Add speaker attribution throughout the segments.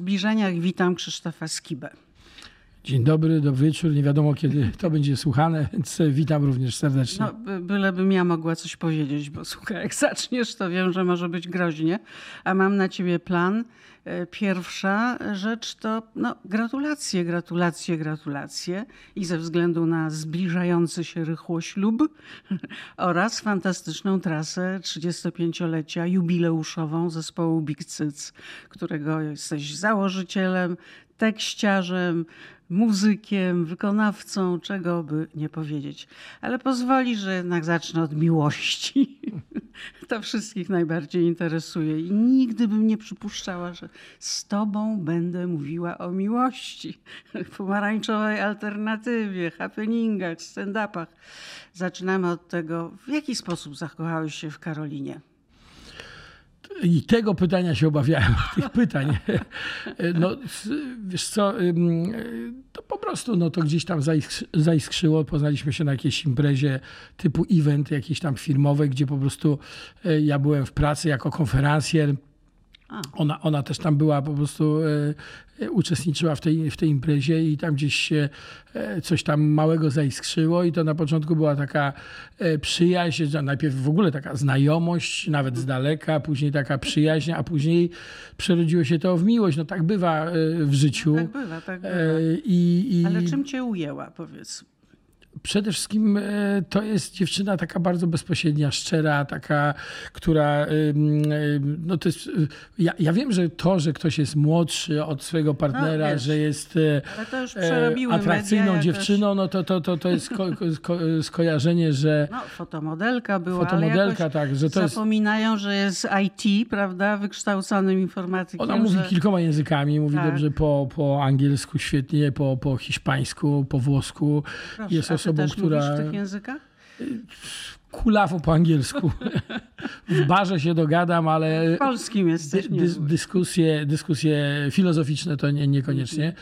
Speaker 1: zbliżeniach witam Krzysztofa Skibę.
Speaker 2: Dzień dobry, dobry wieczór. Nie wiadomo, kiedy to będzie słuchane, więc witam również serdecznie.
Speaker 1: No, bylebym ja mogła coś powiedzieć, bo słuchaj, jak zaczniesz, to wiem, że może być groźnie. A mam na ciebie plan. E, pierwsza rzecz to no, gratulacje, gratulacje, gratulacje i ze względu na zbliżający się rychło ślub oraz fantastyczną trasę 35-lecia jubileuszową zespołu Big Cyc, którego jesteś założycielem, tekściarzem, muzykiem, wykonawcą, czego by nie powiedzieć. Ale pozwoli, że jednak zacznę od miłości. To wszystkich najbardziej interesuje i nigdy bym nie przypuszczała, że z tobą będę mówiła o miłości. Pomarańczowej alternatywie, happeningach, stand-upach. Zaczynamy od tego, w jaki sposób zakochałeś się w Karolinie.
Speaker 2: I tego pytania się obawiałem, tych pytań. No, wiesz co, to po prostu no, to gdzieś tam zaiskrzyło. Poznaliśmy się na jakiejś imprezie typu event jakiejś tam firmowej, gdzie po prostu e, ja byłem w pracy jako konferencjer ona, ona też tam była, po prostu e, e, uczestniczyła w tej, w tej imprezie i tam gdzieś się e, coś tam małego zaiskrzyło i to na początku była taka e, przyjaźń, najpierw w ogóle taka znajomość, nawet z daleka, później taka przyjaźń, a później przerodziło się to w miłość. No tak bywa e, w życiu.
Speaker 1: No, tak bywa, tak bywa. E, I, i... Ale czym cię ujęła, powiedz?
Speaker 2: Przede wszystkim e, to jest dziewczyna taka bardzo bezpośrednia, szczera, taka, która. E, no to jest, ja, ja wiem, że to, że ktoś jest młodszy od swojego partnera, no, że jest
Speaker 1: e,
Speaker 2: atrakcyjną dziewczyną, no to, to, to, to jest ko, ko, skojarzenie, że.
Speaker 1: No, fotomodelka była.
Speaker 2: Fotomodelka, tak. Że to
Speaker 1: zapominają,
Speaker 2: jest,
Speaker 1: że jest IT, prawda, wykształconym informatykiem.
Speaker 2: Ona mówi
Speaker 1: że...
Speaker 2: kilkoma językami, mówi tak. dobrze po, po angielsku świetnie, po, po hiszpańsku, po włosku.
Speaker 1: Proszę, jest osobą, też która. w tych językach?
Speaker 2: Kulawo po angielsku. W barze się dogadam, ale.
Speaker 1: W polskim jesteś dy, dy,
Speaker 2: dyskusje, dyskusje filozoficzne to nie, niekoniecznie.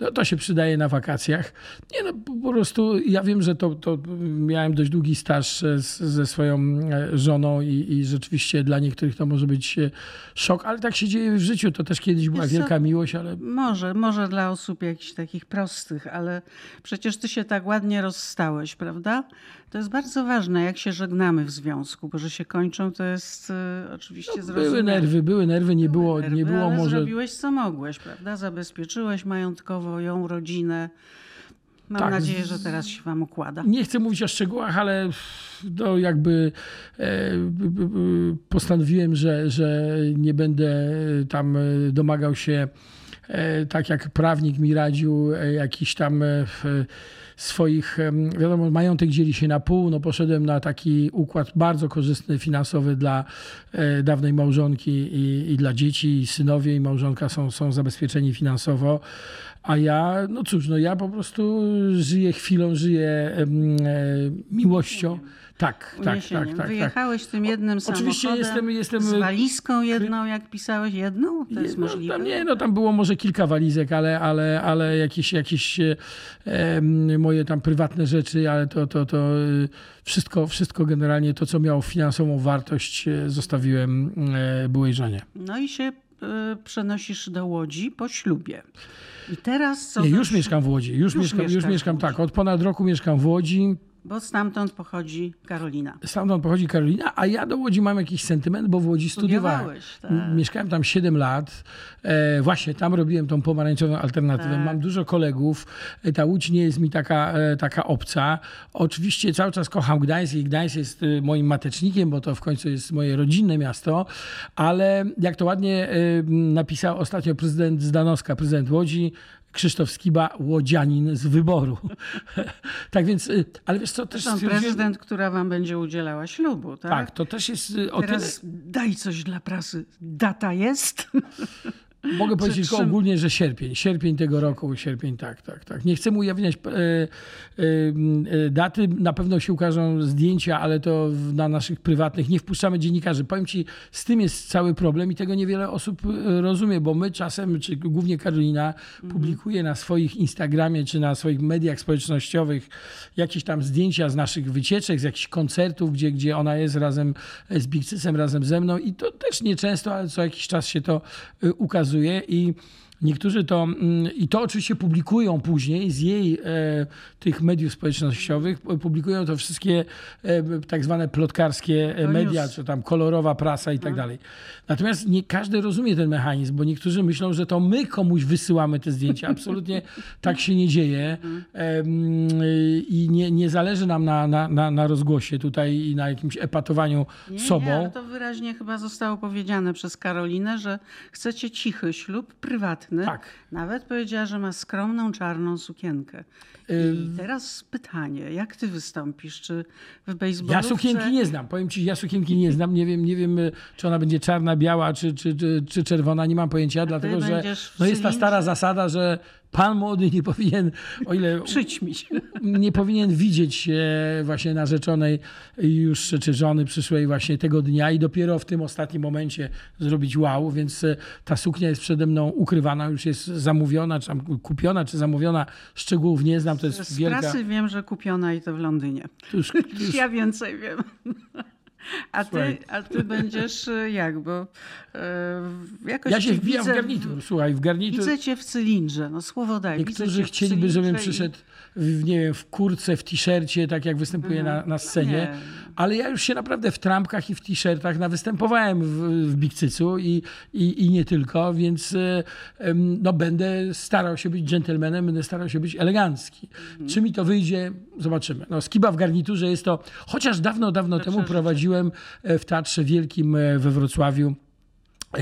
Speaker 2: No, to się przydaje na wakacjach. Nie no, po prostu ja wiem, że to, to miałem dość długi staż z, ze swoją e, żoną i, i, rzeczywiście dla niektórych to może być e, szok, ale tak się dzieje w życiu. To też kiedyś była wielka miłość, ale.
Speaker 1: Może, może dla osób jakichś takich prostych, ale przecież ty się tak ładnie rozstałeś, prawda? To jest bardzo ważne, jak się żegnamy w związku, bo że się kończą, to jest y, oczywiście no, zrozumiałe.
Speaker 2: Były nerwy, były nerwy, nie były było, nerwy, nie było
Speaker 1: ale
Speaker 2: może...
Speaker 1: zrobiłeś co mogłeś, prawda? Zabezpieczyłeś majątkowo ją, rodzinę. Mam tak. nadzieję, że teraz się wam układa.
Speaker 2: Nie chcę mówić o szczegółach, ale no jakby e, postanowiłem, że, że nie będę tam domagał się, e, tak jak prawnik mi radził, e, jakiś tam swoich, wiadomo, majątek dzieli się na pół. No poszedłem na taki układ bardzo korzystny finansowy dla e, dawnej małżonki i, i dla dzieci, i synowie i małżonka są, są zabezpieczeni finansowo. A ja, no cóż, no ja po prostu żyję chwilą, żyję e, miłością. Tak, tak, tak, tak.
Speaker 1: Wyjechałeś tak. tym jednym samochodem, Oczywiście jestem, jestem... z walizką jedną, jak pisałeś jedną? To jest no, możliwe?
Speaker 2: Tam, nie, no tam było może kilka walizek, ale, ale, ale jakieś, jakieś e, moje tam prywatne rzeczy, ale to, to, to wszystko, wszystko generalnie to, co miało finansową wartość, e, zostawiłem e, byłej żonie.
Speaker 1: No i się e, przenosisz do Łodzi po ślubie. I teraz co?
Speaker 2: Nie, już mieszkam w Łodzi. Już, już mieszkam, już mieszkam tak. Od ponad roku mieszkam w Łodzi.
Speaker 1: Bo stamtąd pochodzi Karolina.
Speaker 2: Stamtąd pochodzi Karolina, a ja do Łodzi mam jakiś sentyment, bo w Łodzi studiowałem. Tak. Mieszkałem tam 7 lat. E, właśnie tam robiłem tą pomarańczową alternatywę. Tak. Mam dużo kolegów. E, ta Łódź nie jest mi taka, e, taka obca. Oczywiście cały czas kocham Gdańsk i Gdańsk jest e, moim matecznikiem, bo to w końcu jest moje rodzinne miasto. Ale jak to ładnie e, napisał ostatnio prezydent Zdanowska, prezydent Łodzi, Krzysztof Skiba, łodzianin z wyboru. tak więc, y, ale wiesz co, też...
Speaker 1: Pan prezydent, która wam będzie udzielała ślubu, tak?
Speaker 2: Tak, to też jest y,
Speaker 1: Teraz tyle... daj coś dla prasy. Data jest?
Speaker 2: Mogę powiedzieć tylko ogólnie, że sierpień. Sierpień tego roku, sierpień, tak, tak, tak. Nie chcemy ujawniać e, daty. Na pewno się ukażą zdjęcia, ale to na naszych prywatnych. Nie wpuszczamy dziennikarzy. Powiem ci, z tym jest cały problem i tego niewiele osób rozumie, bo my czasem, czy głównie Karolina, mhm. publikuje na swoich Instagramie, czy na swoich mediach społecznościowych jakieś tam zdjęcia z naszych wycieczek, z jakichś koncertów, gdzie, gdzie ona jest razem z Bigcysem, razem ze mną i to też nieczęsto, ale co jakiś czas się to ukazuje okazuje i Niektórzy to, mm, i to oczywiście publikują później z jej e, tych mediów społecznościowych, publikują to wszystkie e, tak zwane plotkarskie e,
Speaker 1: To
Speaker 2: media,
Speaker 1: news.
Speaker 2: czy tam kolorowa prasa i tak dalej. Natomiast nie każdy rozumie ten mechanizm, bo niektórzy myślą, że to my komuś wysyłamy te zdjęcia. Absolutnie tak się nie dzieje Em, i nie, nie zależy nam na, na, na, na rozgłosie tutaj i na jakimś epatowaniu
Speaker 1: Nie,
Speaker 2: sobą.
Speaker 1: Nie, ale to wyraźnie chyba zostało powiedziane przez Karolinę, że chcecie cichy ślub, prywatny.
Speaker 2: Tak.
Speaker 1: Nawet powiedziała, że ma skromną czarną sukienkę. I teraz pytanie, jak ty wystąpisz? Czy w baseballówce?
Speaker 2: Ja sukienki nie znam. Powiem ci, ja sukienki nie znam. Nie wiem, nie wiem y, czy ona będzie czarna, biała, czy, czy, czy, czy czerwona. Nie mam pojęcia, dlatego że no jest ta stara zasada, że pan młody nie powinien, o ile
Speaker 1: Przyćmi się.
Speaker 2: nie powinien widzieć właśnie narzeczonej już czy żony przyszłej właśnie tego dnia i dopiero w tym ostatnim momencie zrobić wow, więc e, ta suknia jest przede mną ukrywana, już jest zamówiona, czy tam kupiona, czy zamówiona, szczegółów nie znam, to jest
Speaker 1: Z
Speaker 2: wielka...
Speaker 1: prasy wiem, że kupiona i to w Londynie.
Speaker 2: To już, to już,
Speaker 1: Ja więcej wiem. A ty, a ty będziesz e, jak, bo e, jakoś
Speaker 2: ja się wbijam w
Speaker 1: widzę
Speaker 2: garnitur, słuchaj, w garnitur...
Speaker 1: Widzę cię w cylindrze, no słowo daj.
Speaker 2: Niektórzy
Speaker 1: w
Speaker 2: chcieliby, żebym przyszedł w, nie wiem, w kurce, w t-shircie, tak jak występuję na, na scenie.
Speaker 1: Nie.
Speaker 2: Ale ja już się naprawdę w trampkach i w t-shirtach nawystępowałem w, w Big Cycu i, i, i nie tylko, więc e, no, będę starał się być dżentelmenem, będę starał się być elegancki.
Speaker 1: Mhm.
Speaker 2: Czy mi to wyjdzie? Zobaczymy. No, skiba w garniturze jest to, chociaż dawno, dawno temu prowadziłem e, w Teatrze Wielkim e, we Wrocławiu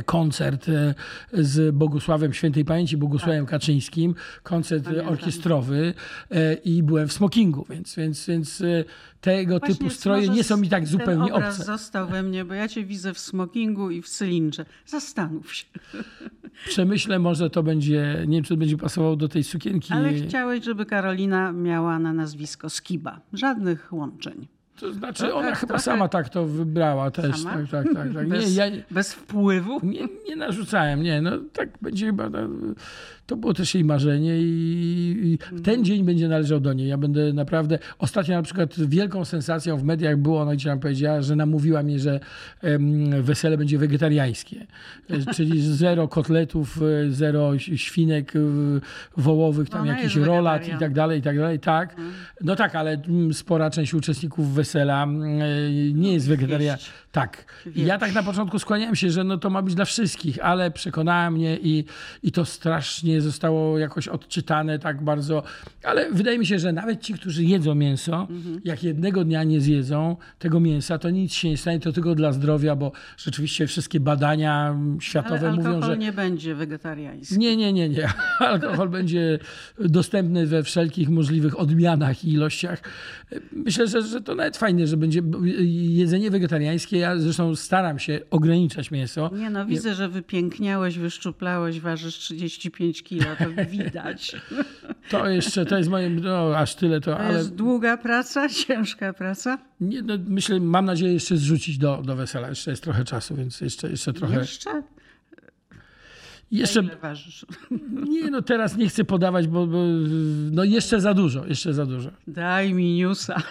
Speaker 2: koncert e, z Bogusławem Świętej Pamięci, Bogusławem Kaczyńskim, koncert
Speaker 1: Tak. Pamiętam.
Speaker 2: orkiestrowy e, i byłem w smokingu, więc, więc, więc e, tego
Speaker 1: Właśnie,
Speaker 2: typu stroje nie są mi tak
Speaker 1: ten
Speaker 2: zupełnie
Speaker 1: obraz
Speaker 2: obce.
Speaker 1: został we mnie, bo ja cię widzę w smokingu i w cylindrze. Zastanów się.
Speaker 2: Przemyślę, może to będzie, nie wiem, czy to będzie pasowało do tej sukienki.
Speaker 1: Ale chciałeś, żeby Karolina miała na nazwisko Skiba. Żadnych łączeń.
Speaker 2: To znaczy, ona chyba
Speaker 1: trochę-
Speaker 2: sama tak to wybrała też.
Speaker 1: Sama?
Speaker 2: Tak, tak, tak. tak. Nie,
Speaker 1: Bez,
Speaker 2: ja,
Speaker 1: bez wpływu.
Speaker 2: Nie, nie narzucałem, nie. No tak będzie chyba. No, to było też jej marzenie i, ten dzień będzie należał do niej. Ja będę naprawdę. Ostatnio na przykład wielką sensacją w mediach było, ona gdzieś tam powiedziała, że namówiła mnie, że wesele będzie wegetariańskie. E, Czyli zero kotletów, e, zero świnek e, wołowych, tam
Speaker 1: Ona
Speaker 2: jakiś rolat i tak dalej, i tak dalej. Tak. No tak, ale mm, spora część uczestników wesela mm, nie jest wegetarian. Tak. Ja tak na początku skłaniałem się, że no to ma być dla wszystkich, ale przekonała mnie i, i to strasznie zostało jakoś odczytane tak bardzo. Ale wydaje mi się, że nawet ci, którzy jedzą mięso, jak jednego dnia nie zjedzą tego mięsa, to nic się nie stanie, to tylko dla zdrowia, bo rzeczywiście wszystkie badania światowe
Speaker 1: Ale
Speaker 2: mówią,
Speaker 1: alkohol
Speaker 2: że
Speaker 1: nie będzie wegetariański.
Speaker 2: nie, nie, nie, nie. Alkohol będzie dostępny we wszelkich możliwych odmianach i ilościach. Myślę, że, że to nawet fajne, że będzie jedzenie wegetariańskie. Ja zresztą staram się ograniczać mięso.
Speaker 1: Nie no, widzę, że wypiękniałeś, wyszczuplałeś, ważysz 35 kilo, to widać.
Speaker 2: To jeszcze, to jest moje, no aż tyle to,
Speaker 1: To
Speaker 2: ale
Speaker 1: jest długa praca, ciężka praca.
Speaker 2: nie, no, myślę, mam nadzieję jeszcze zrzucić do, do wesela. Jeszcze jest trochę czasu, więc jeszcze, jeszcze trochę.
Speaker 1: Jeszcze?
Speaker 2: Jeszcze,
Speaker 1: Ile ważysz?
Speaker 2: nie, no teraz nie chcę podawać, bo, bo no jeszcze za dużo, jeszcze za dużo.
Speaker 1: Daj mi newsa.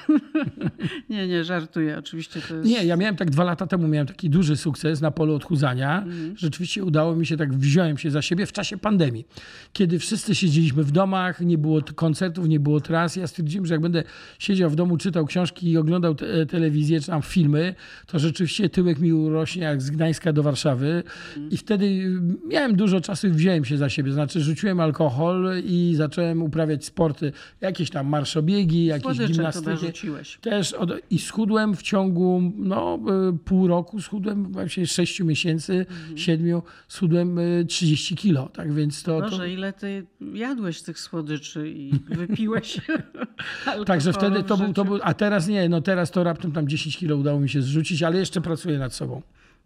Speaker 1: nie, nie, żartuję. Oczywiście to jest...
Speaker 2: Nie, ja miałem tak dwa lata temu, miałem taki duży sukces na polu odchudzania. Rzeczywiście udało mi się, tak wziąłem się za siebie w czasie pandemii. Kiedy wszyscy siedzieliśmy w domach, nie było koncertów, nie było tras. Ja stwierdziłem, że jak będę siedział w domu, czytał książki i oglądał te, telewizję, czy tam filmy, to rzeczywiście tyłek mi urośnie jak z Gdańska do Warszawy. I wtedy miałem dużo czasu i wziąłem się za siebie. Znaczy rzuciłem alkohol i zacząłem uprawiać sporty, jakieś tam marszobiegi, jakieś gimnastyki.
Speaker 1: rzuciłeś.
Speaker 2: Też od, i schudłem w ciągu no, y, pół roku, schudłem właśnie 6 miesięcy, siedmiu, schudłem y, 30 kilo, tak więc to... to
Speaker 1: Boże, ile ty jadłeś tych słodyczy i wypiłeś
Speaker 2: Także wtedy to był, to był, a teraz nie, no teraz to raptem tam 10 kilo udało mi się zrzucić, ale jeszcze pracuję nad sobą.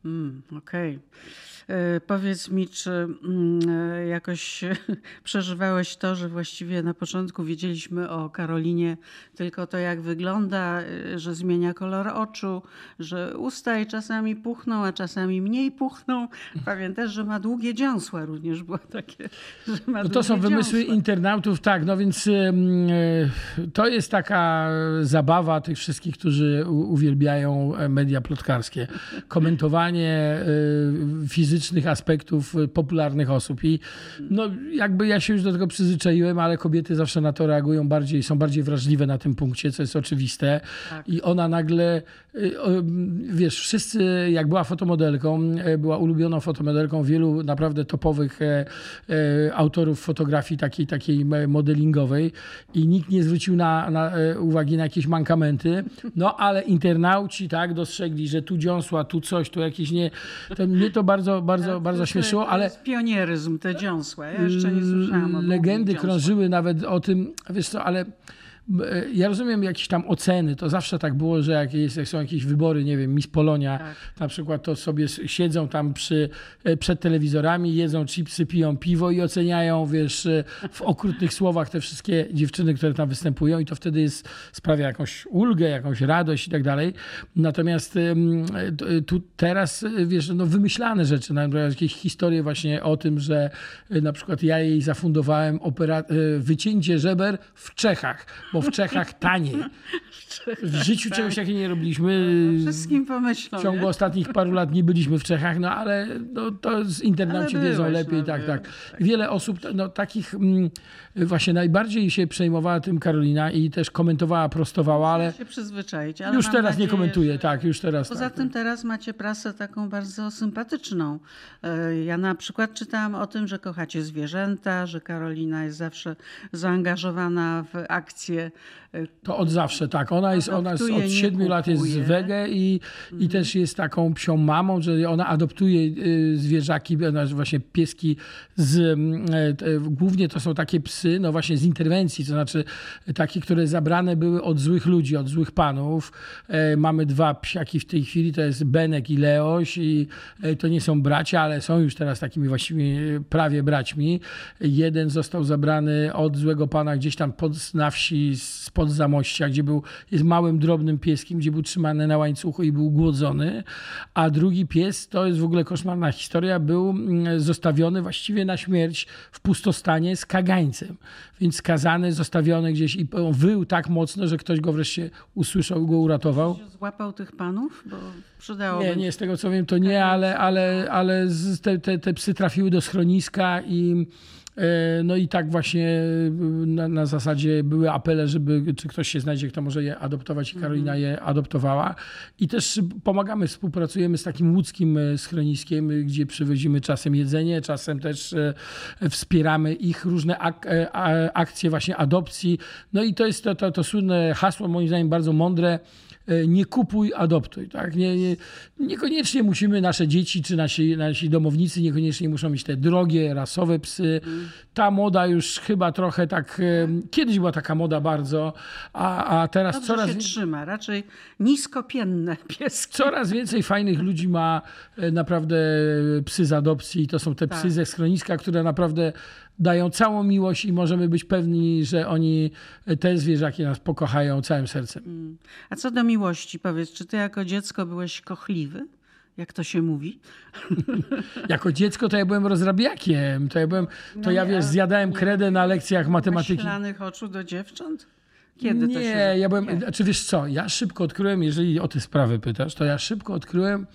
Speaker 1: Mm, Okej. E, Powiedz mi, czy mm, e, jakoś przeżywałeś to, że właściwie na początku wiedzieliśmy o Karolinie tylko to, jak wygląda, e, że zmienia kolor oczu, że usta jej czasami puchną, a czasami mniej puchną. Pamiętasz, że ma długie dziąsła również było takie, że ma
Speaker 2: No to są wymysły
Speaker 1: dziąsła.
Speaker 2: internautów, tak, no więc e, to jest taka zabawa tych wszystkich, którzy uwielbiają e, media plotkarskie. Komentowanie fizyczne fizycznych aspektów y, popularnych osób. I no, jakby ja się już do tego przyzwyczaiłem, ale kobiety zawsze na to reagują bardziej, są bardziej wrażliwe na tym punkcie, co jest oczywiste.
Speaker 1: Tak.
Speaker 2: I ona nagle, wiesz, wszyscy, jak była fotomodelką, y, była ulubioną fotomodelką wielu naprawdę topowych e, e, autorów fotografii takiej, takiej modelingowej i nikt nie zwrócił na, na e, uwagi na jakieś mankamenty, no ale internauci tak dostrzegli, że tu dziąsła, tu coś, tu jakieś nie, to mnie to bardzo, bardzo, bardzo
Speaker 1: To-
Speaker 2: śmieszyło,
Speaker 1: to
Speaker 2: ale
Speaker 1: jest pionieryzm, te dziąsła. Ja jeszcze nie słyszałam o długich
Speaker 2: legendy krążyły nawet o tym, wiesz co, ale ja rozumiem jakieś tam oceny, to zawsze tak było, że jak, jest, jak są jakieś wybory, nie wiem, Miss Polonia,
Speaker 1: Tak.
Speaker 2: na przykład to sobie siedzą tam przy, e, przed telewizorami, jedzą chipsy, piją piwo i oceniają, wiesz, e, w okrutnych słowach te wszystkie dziewczyny, które tam występują i to wtedy jest, sprawia jakąś ulgę, jakąś radość i tak dalej. Natomiast e, tu teraz, wiesz, no wymyślane rzeczy, na przykład jakieś historie właśnie o tym, że na przykład ja jej zafundowałem opera- wycięcie żeber w Czechach, bo w Czechach taniej. W życiu czegoś takiego nie robiliśmy.
Speaker 1: Wszystkim pomyślą.
Speaker 2: W ciągu
Speaker 1: nie?
Speaker 2: ostatnich paru lat nie byliśmy w Czechach, no ale no, to z internauci wiedzą lepiej,
Speaker 1: no,
Speaker 2: tak,
Speaker 1: byłeś,
Speaker 2: tak. Wiele osób, no, takich mm, właśnie najbardziej się przejmowała tym Karolina i też komentowała, prostowała, ale
Speaker 1: się przyzwyczaić. Ale
Speaker 2: już teraz nie komentuje,
Speaker 1: że-
Speaker 2: tak, już teraz
Speaker 1: Poza
Speaker 2: tak.
Speaker 1: tym teraz macie prasę taką bardzo sympatyczną. E, Ja na przykład czytałam o tym, że kochacie zwierzęta, że Karolina jest zawsze zaangażowana w akcje.
Speaker 2: To od zawsze, tak. Ona jest, ona jest od siedmiu lat jest z wege i, i też jest taką psią mamą, że ona adoptuje y, zwierzaki, właśnie pieski z, e, e, głównie to są takie psy, no właśnie z interwencji, to znaczy takie, które zabrane były od złych ludzi, od złych panów. E, Mamy dwa psiaki w tej chwili, to jest Benek i Leoś i to nie są bracia, ale są już teraz takimi właściwie prawie braćmi. Jeden został zabrany od złego pana gdzieś tam pod, na wsi spod Zamościa, gdzie był, jest małym, drobnym pieskiem, gdzie był trzymany na łańcuchu i był głodzony, a drugi pies, to jest w ogóle koszmarna historia, był mm, zostawiony właściwie na śmierć w pustostanie z kagańcem. Więc skazany, zostawiony gdzieś i wył tak mocno, że ktoś go wreszcie usłyszał i go uratował.
Speaker 1: Złapał tych panów? Bo przydałoby
Speaker 2: Nie, nie, z tego co wiem, to nie, ale, ale, ale te, te, te psy trafiły do schroniska i no i tak właśnie e, na, na zasadzie były apele, żeby czy ktoś się znajdzie, kto może je adoptować i Karolina je adoptowała. I też pomagamy, współpracujemy z takim łódzkim e, schroniskiem, e, gdzie przywozimy czasem jedzenie, czasem też e, wspieramy ich różne ak e, akcje właśnie adopcji. No i to jest to, to, to słynne hasło, moim zdaniem bardzo mądre, e, nie kupuj, adoptuj. Tak? Nie, nie, niekoniecznie musimy nasze dzieci czy nasi, nasi domownicy, niekoniecznie muszą mieć te drogie, rasowe psy. Ta moda już chyba trochę tak, e, kiedyś była taka moda bardzo, a, a teraz
Speaker 1: Dobrze
Speaker 2: coraz,
Speaker 1: się trzyma, raczej niskopienne pieski.
Speaker 2: coraz więcej fajnych ludzi ma e, naprawdę psy z adopcji. To są te psy
Speaker 1: Tak.
Speaker 2: ze schroniska, które naprawdę dają całą miłość i możemy być pewni, że oni, e, te zwierzaki nas pokochają całym sercem.
Speaker 1: A co do miłości, powiedz, czy ty jako dziecko byłeś kochliwy? Jak to się mówi?
Speaker 2: Jako dziecko to ja byłem rozrabiakiem. To ja byłem, to
Speaker 1: No
Speaker 2: ja wiesz, zjadałem kredę na lekcjach matematyki.
Speaker 1: Maślanych oczu do dziewcząt? Kiedy
Speaker 2: nie,
Speaker 1: to się...
Speaker 2: ja byłem,
Speaker 1: Nie.
Speaker 2: znaczy wiesz co, ja szybko odkryłem, jeżeli o te sprawy pytasz, to ja szybko odkryłem,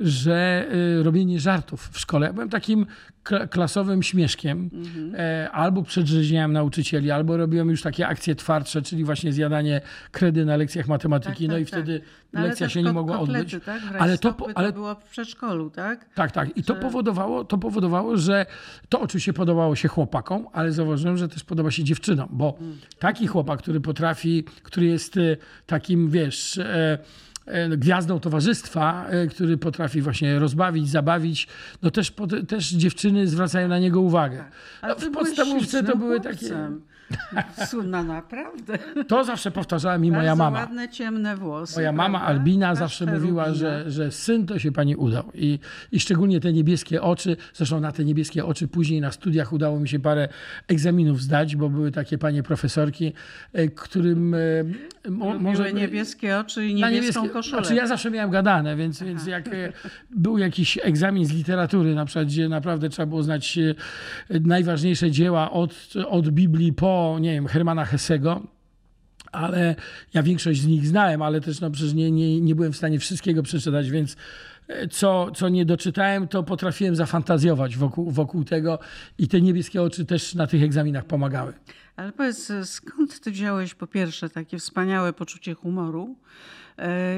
Speaker 2: że y, robienie żartów w szkole, ja byłem takim kla- klasowym śmieszkiem,
Speaker 1: Mhm.
Speaker 2: e, albo przedrzeźniałem nauczycieli, albo robiłem już takie akcje twardsze, czyli właśnie zjadanie kredy na lekcjach matematyki,
Speaker 1: Tak,
Speaker 2: no
Speaker 1: tak,
Speaker 2: i
Speaker 1: tak.
Speaker 2: wtedy
Speaker 1: No, ale
Speaker 2: lekcja się nie mogła
Speaker 1: kotlety,
Speaker 2: odbyć.
Speaker 1: Tak?
Speaker 2: Ale to, po- ale
Speaker 1: to było w przedszkolu, tak?
Speaker 2: tak, tak. I to powodowało, to powodowało, że to oczywiście podobało się chłopakom, ale zauważyłem, że też podoba się dziewczynom, bo taki chłopak, który potrafi, który jest e, takim, wiesz, e, e, gwiazdą towarzystwa, który potrafi właśnie rozbawić, zabawić, no też, też dziewczyny zwracają na niego uwagę.
Speaker 1: Ale
Speaker 2: No, w podstawówce to były takie...
Speaker 1: Słynna naprawdę.
Speaker 2: To zawsze powtarzała mi moja mama.
Speaker 1: ładne, ciemne włosy.
Speaker 2: Moja mama
Speaker 1: prawda?
Speaker 2: Albina zawsze mówiła, że, że syn to się pani udał. I, I szczególnie te niebieskie oczy, zresztą na te niebieskie oczy później na studiach udało mi się parę egzaminów zdać, bo były takie panie profesorki, e, którym e, mo, może...
Speaker 1: niebieskie oczy i niebieską
Speaker 2: niebieskie-
Speaker 1: koszulę.
Speaker 2: Znaczy ja zawsze miałem gadane, więc, więc jak e, był jakiś egzamin z literatury, na przykład, gdzie naprawdę trzeba było znać najważniejsze dzieła od, od Biblii po, nie wiem, Hermana Hessego, ale ja większość z nich znałem, ale też no, przecież nie, nie, nie byłem w stanie wszystkiego przeczytać, więc e, co, co nie doczytałem, to potrafiłem zafantazjować wokół, wokół tego i te niebieskie oczy też na tych egzaminach pomagały.
Speaker 1: Ale powiedz, skąd ty wziąłeś po pierwsze takie wspaniałe poczucie humoru e,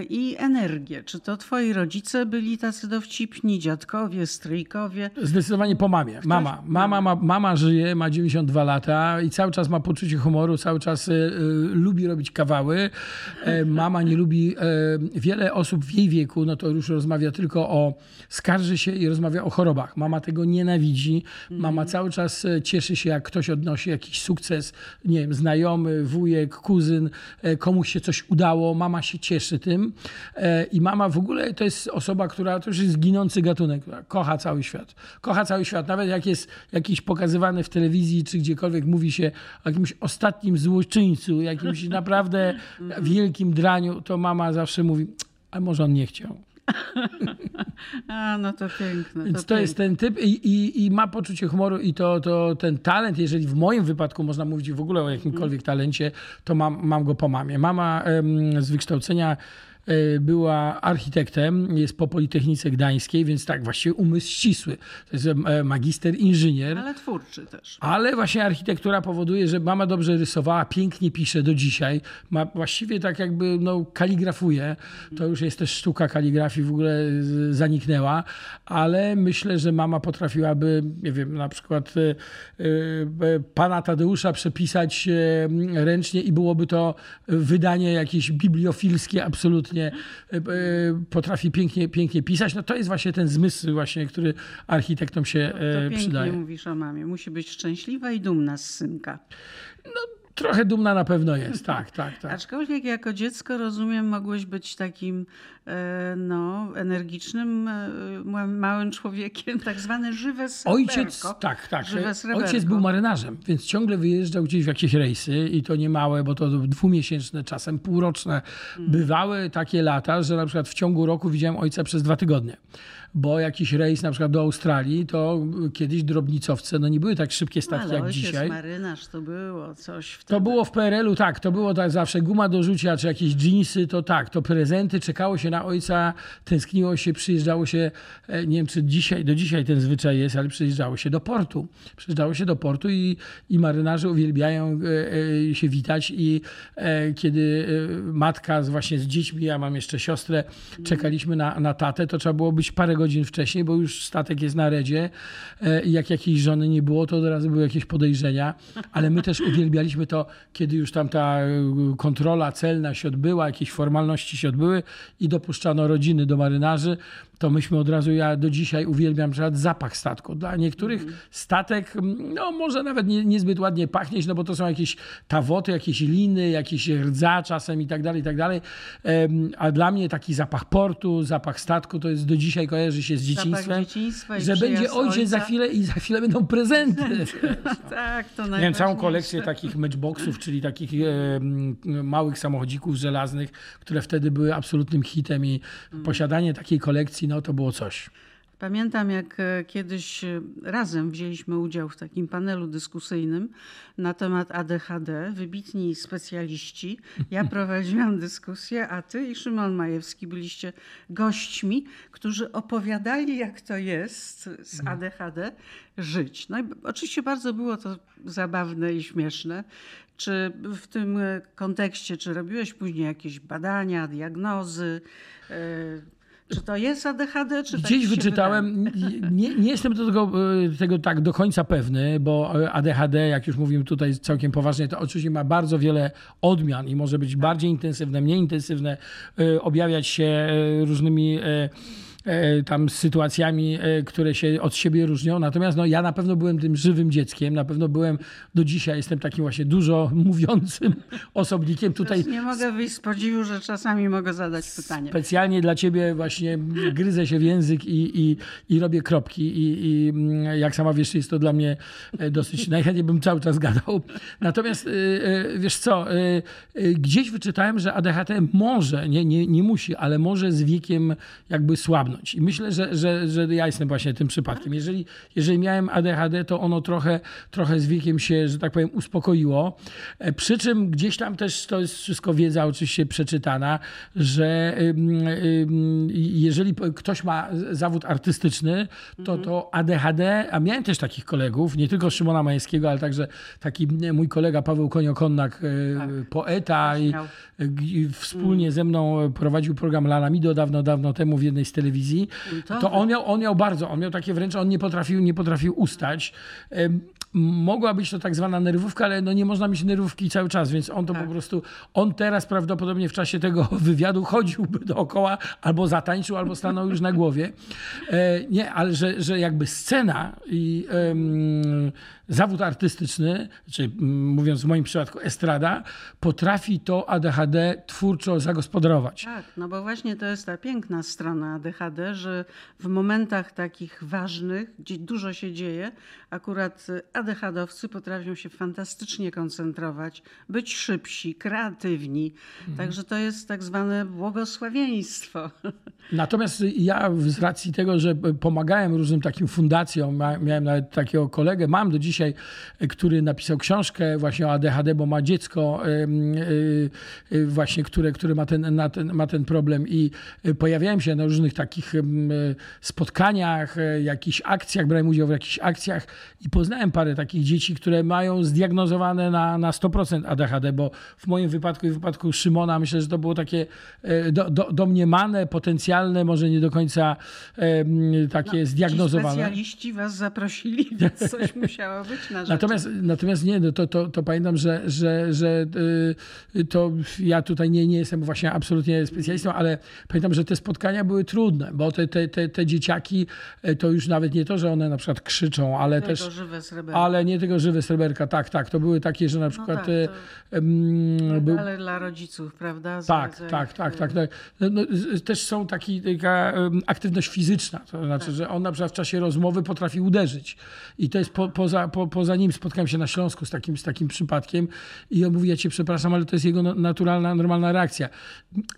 Speaker 1: i energię? Czy to twoi rodzice byli tacy dowcipni, dziadkowie, stryjkowie?
Speaker 2: Zdecydowanie po mamie. Mama. Mama, ma, mama żyje, ma 92 lata i cały czas ma poczucie humoru, cały czas y, lubi robić kawały. E, mama nie lubi, e, wiele osób w jej wieku, no to już rozmawia tylko o, skarży się i rozmawia o chorobach. Mama tego nienawidzi. Mama cały czas e, cieszy się, jak ktoś odnosi jakiś sukces, nie wiem, znajomy, wujek, kuzyn, e, komuś się coś udało, mama się cieszy tym. E, I mama w ogóle to jest osoba, która to już jest ginący gatunek, która kocha cały świat. Kocha cały świat. Nawet jak jest jakiś pokazywany w telewizji czy gdziekolwiek mówi się o jakimś ostatnim złoczyńcu, jakimś naprawdę wielkim draniu, to mama zawsze mówi, a może on nie chciał.
Speaker 1: A, no to piękne.
Speaker 2: Więc to,
Speaker 1: piękne.
Speaker 2: jest ten typ i, i, i ma poczucie humoru i to, to ten talent, jeżeli w moim wypadku można mówić w ogóle o jakimkolwiek talencie, to mam, mam go po mamie. Mama em, z wykształcenia była architektem, jest po Politechnice Gdańskiej, więc tak, właściwie umysł ścisły. To jest e, magister inżynier.
Speaker 1: Ale twórczy też.
Speaker 2: Ale właśnie architektura powoduje, że mama dobrze rysowała, pięknie pisze do dzisiaj. Ma właściwie tak jakby no, kaligrafuje. To już jest też sztuka kaligrafii, w ogóle zaniknęła. Ale myślę, że mama potrafiłaby, nie wiem, na przykład e, e, pana Tadeusza przepisać ręcznie i byłoby to wydanie jakieś bibliofilskie absolutnie. E, e, Potrafi pięknie, pięknie pisać. No to jest właśnie ten zmysł właśnie, który architektom się
Speaker 1: To
Speaker 2: e,
Speaker 1: pięknie
Speaker 2: przydaje.
Speaker 1: mówisz o mamie. Musi być szczęśliwa i dumna z synka.
Speaker 2: Trochę dumna na pewno jest, tak, tak, tak.
Speaker 1: Aczkolwiek jako dziecko, rozumiem, mogłeś być takim e, no, energicznym, e, ma- małym człowiekiem, tak zwane żywe sreberko.
Speaker 2: Ojciec, tak, tak. Ojciec był marynarzem, więc ciągle wyjeżdżał gdzieś w jakieś rejsy i to nie małe, bo to dwumiesięczne, czasem półroczne.
Speaker 1: Mm.
Speaker 2: Bywały takie lata, że na przykład w ciągu roku widziałem ojca przez dwa tygodnie. Bo jakiś rejs na przykład do Australii, to kiedyś drobnicowce no nie były tak szybkie statki jak dzisiaj.
Speaker 1: marynarz to było coś wtedy.
Speaker 2: To było w PRL-u, tak, to było tak zawsze guma do rzucia, czy jakieś dżinsy, to tak, to prezenty, czekało się na ojca, tęskniło się, przyjeżdżało się, e, nie wiem czy dzisiaj, do dzisiaj ten zwyczaj jest, ale przyjeżdżało się do portu. Przyjeżdżało się do portu i, i marynarze uwielbiają e, e, się witać i kiedy matka z, właśnie z dziećmi, ja mam jeszcze siostrę, czekaliśmy na, na tatę, to trzeba było być parę godzin wcześniej, bo już statek jest na redzie i jak jakiejś żony nie było, to od razu były jakieś podejrzenia, ale my też uwielbialiśmy to, kiedy już tam ta kontrola celna się odbyła, jakieś formalności się odbyły i dopuszczano rodziny do marynarzy, to myśmy od razu, ja do dzisiaj uwielbiam przykład zapach statku. Dla niektórych statek, mm, no może nawet nie, niezbyt ładnie pachnieć, no bo to są jakieś tawoty, jakieś liny, jakieś rdza czasem i tak dalej, i tak dalej. A dla mnie taki zapach portu, zapach statku, to jest do dzisiaj kojarzy się z dzieciństwem. Że będzie ojciec za chwilę i za chwilę będą prezenty.
Speaker 1: Tak, to
Speaker 2: Miałem całą kolekcję takich matchboxów, czyli takich małych samochodzików żelaznych, które wtedy były absolutnym hitem i posiadanie takiej kolekcji, no to było coś.
Speaker 1: Pamiętam, jak e, kiedyś e, razem wzięliśmy udział w takim panelu dyskusyjnym na temat ADHD, wybitni specjaliści. Ja prowadziłam dyskusję, a ty i Szymon Majewski byliście gośćmi, którzy opowiadali, jak to jest z ADHD żyć. No i oczywiście bardzo było to zabawne i śmieszne. Czy w tym e, kontekście, czy robiłeś później jakieś badania, diagnozy? Czy to jest ADHD, czy tak
Speaker 2: Gdzieś
Speaker 1: się
Speaker 2: wyczytałem, nie, nie jestem do tego, e, tego tak do końca pewny, bo e, ADHD, jak już mówimy tutaj całkiem poważnie, to oczywiście ma bardzo wiele odmian i może być bardziej intensywne, mniej intensywne, e, objawiać się różnymi e, tam sytuacjami, e, które się od siebie różnią. Natomiast no, ja na pewno byłem tym żywym dzieckiem, na pewno byłem, do dzisiaj jestem takim właśnie dużo mówiącym osobnikiem. Tutaj
Speaker 1: nie mogę wyjść z podziwu, że czasami mogę zadać pytanie.
Speaker 2: Specjalnie dla ciebie właśnie gryzę się w język i, i, i robię kropki i, i mm, jak sama wiesz, jest to dla mnie e, dosyć, najchętniej bym cały czas gadał. Natomiast wiesz co, gdzieś wyczytałem, że ADHD może, nie, nie, nie musi, ale może z wiekiem jakby słabnąć. Ogarnąć. I myślę, że, że, że ja jestem właśnie tym przypadkiem. Jeżeli, jeżeli miałem ADHD, to ono trochę, trochę z wiekiem się, że tak powiem, uspokoiło. E, Przy czym gdzieś tam też to jest wszystko wiedza oczywiście przeczytana, że jeżeli ktoś ma zawód artystyczny, to to ADHD, a miałem też takich kolegów, nie tylko Szymona Majewskiego, ale także taki mój kolega Paweł Koniokonnak, e, poeta i, i wspólnie ze mną prowadził program Lalamido dawno, dawno temu w jednej z telewizji.
Speaker 1: Kultowy.
Speaker 2: To on miał, on miał bardzo, on miał takie wręcz, on nie potrafił, nie potrafił ustać. Mogła być to tak zwana nerwówka, ale no nie można mieć nerwówki cały czas, więc on to
Speaker 1: Tak.
Speaker 2: po prostu, on teraz prawdopodobnie w czasie tego wywiadu chodziłby dookoła, albo zatańczył, albo stanął już na głowie. E, nie, ale że, że jakby scena i em, zawód artystyczny, czy mówiąc w moim przypadku estrada, potrafi to ADHD twórczo zagospodarować.
Speaker 1: Tak, no bo właśnie to jest ta piękna strona ADHD, że w momentach takich ważnych, gdzie dużo się dzieje, akurat ADHD-owcy potrafią się fantastycznie koncentrować, być szybsi, kreatywni. Także to jest tak zwane błogosławieństwo.
Speaker 2: Natomiast ja z racji tego, że pomagałem różnym takim fundacjom, miałem nawet takiego kolegę, mam do dzisiaj, e, który napisał książkę właśnie o ADHD, bo ma dziecko y, y, właśnie, które, które ma, ten, ten, ma ten problem i pojawiałem się na różnych takich spotkaniach, jakichś akcjach, brałem udział w jakichś akcjach i poznałem parę takich dzieci, które mają zdiagnozowane na, na 100% ADHD, bo w moim wypadku i w wypadku Szymona myślę, że to było takie e, do, do, domniemane, potencjalne, może nie do końca takie
Speaker 1: Ci
Speaker 2: zdiagnozowane.
Speaker 1: specjaliści was zaprosili, więc coś musiało być na rzeczy.
Speaker 2: Natomiast, natomiast nie, no to, to, to pamiętam, że, że, że y, to ja tutaj nie, nie jestem właśnie absolutnie specjalistą, ale pamiętam, że te spotkania były trudne, bo te, te, te, te dzieciaki e, to już nawet nie to, że one na przykład krzyczą, ale
Speaker 1: Tego
Speaker 2: też
Speaker 1: żywe sreberko.
Speaker 2: ale nie tego żywe sreberka, tak, tak. To były takie, że na przykład
Speaker 1: tak,
Speaker 2: e,
Speaker 1: to-
Speaker 2: był,
Speaker 1: Ale dla rodziców, prawda? Za-
Speaker 2: tak, tak,
Speaker 1: ich,
Speaker 2: tak,
Speaker 1: y,
Speaker 2: tak. tak. No, no, z- też są taki, taka aktywność fizyczna, to
Speaker 1: Tak.
Speaker 2: znaczy, że on na przykład w czasie rozmowy potrafi uderzyć. I to jest po, poza, po, poza nim spotkałem się na Śląsku z takim, z takim przypadkiem i on mówi, ja cię przepraszam, ale to jest jego no- naturalna, normalna reakcja.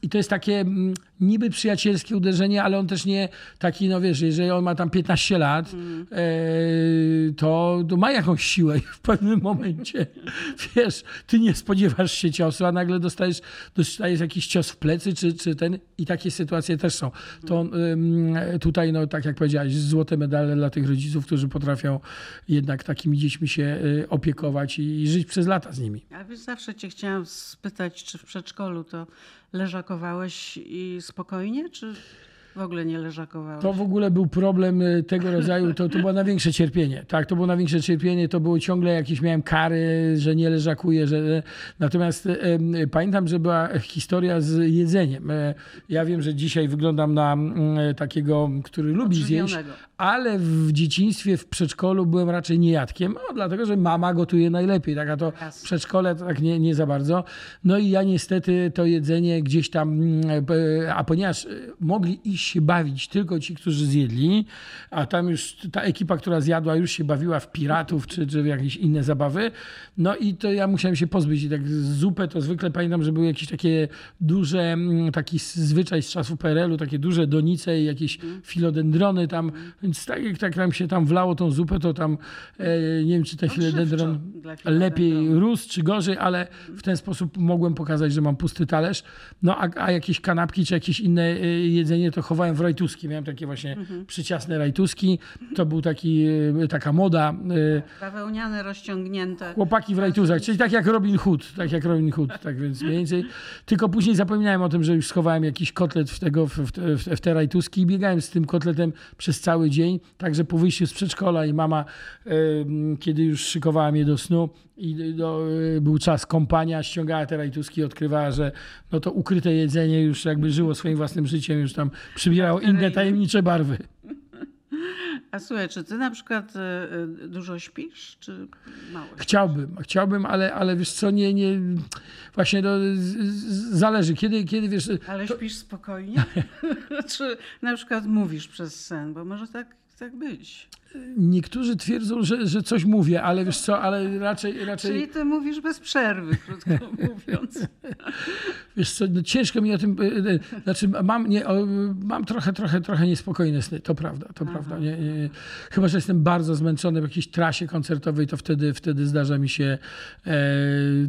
Speaker 2: I to jest takie mm, niby przyjacielskie uderzenie, ale on też nie taki, no wiesz, jeżeli on ma tam 15 lat,
Speaker 1: Mm.
Speaker 2: e, to, to ma jakąś siłę i w pewnym momencie, wiesz, ty nie spodziewasz się ciosu, a nagle dostajesz, dostajesz jakiś cios w plecy, czy, czy ten, i takie sytuacje też są. To tutaj, no tak jak powiedziałeś, złote medale dla tych rodziców, którzy potrafią jednak takimi dziećmi się y, opiekować i, żyć przez lata z nimi.
Speaker 1: A wiesz, zawsze cię chciałam spytać, czy w przedszkolu to leżakowałeś i spokojnie, czy w ogóle nie leżakowałeś?
Speaker 2: To w ogóle był problem y, tego rodzaju, to, to było największe cierpienie. Tak, to było największe cierpienie, to było ciągle jakieś, miałem kary, że nie leżakuję, że... Natomiast y, pamiętam, że była historia z jedzeniem. Y, Ja wiem, że dzisiaj wyglądam na y, takiego, który lubi zjeść, ale w dzieciństwie, w przedszkolu byłem raczej niejadkiem, no, dlatego, że mama gotuje najlepiej, tak, a to w przedszkole tak nie, nie za bardzo. No i ja niestety to jedzenie gdzieś tam, mm, e, a ponieważ e, mogli iść się bawić tylko ci, którzy zjedli, a tam już ta ekipa, która zjadła, już się bawiła w piratów czy, czy w jakieś inne zabawy, no i to ja musiałem się pozbyć. I tak zupę to zwykle pamiętam, że były jakieś takie duże, mm, taki zwyczaj z czasów PRL-u, takie duże donice i jakieś filodendrony tam, więc tak jak tak nam się tam wlało tą zupę, to tam e, nie wiem, czy ten
Speaker 1: Odżywczo
Speaker 2: filodendron lepiej rósł czy gorzej, ale w ten sposób mogłem pokazać, że mam pusty talerz. No a, a jakieś kanapki czy jakieś inne e, jedzenie to chowałem w rajtuski. Miałem takie właśnie przyciasne rajtuski. To był taki, e, taka moda. e,
Speaker 1: Bawełniane, rozciągnięte.
Speaker 2: Chłopaki w rajtuzach, czyli tak jak Robin Hood, tak jak Robin Hood, tak więc mniej więcej. Tylko później zapominałem o tym, że już schowałem jakiś kotlet w, tego, w, w, te- w, te- rajtuski i biegałem z tym kotletem przez cały dzień. Także po wyjściu z przedszkola i mama, em, kiedy już szykowała mnie do snu i do, e, był czas kąpania, ściągała te rajtuski i odkrywała, że no to ukryte jedzenie już jakby żyło swoim własnym życiem, już tam przybierało inne tajemnicze barwy.
Speaker 1: A słuchaj, czy ty na przykład y, y, dużo śpisz, czy mało?
Speaker 2: Chciałbym, chciałbym, ale, ale wiesz co, nie, nie, właśnie to z, zależy, kiedy, kiedy wiesz,
Speaker 1: Ale śpisz spokojnie? czy na przykład mówisz przez sen? Bo może tak tak być.
Speaker 2: Niektórzy twierdzą, że, że coś mówię, ale wiesz co, ale raczej, raczej
Speaker 1: Czyli ty mówisz bez przerwy, krótko mówiąc.
Speaker 2: wiesz co, no ciężko mi o tym, e, e, znaczy mam, nie, mam trochę, trochę, trochę niespokojne sny, to prawda, to prawda. Nie, nie, chyba, że jestem bardzo zmęczony w jakiejś trasie koncertowej, to wtedy, wtedy zdarza mi się e,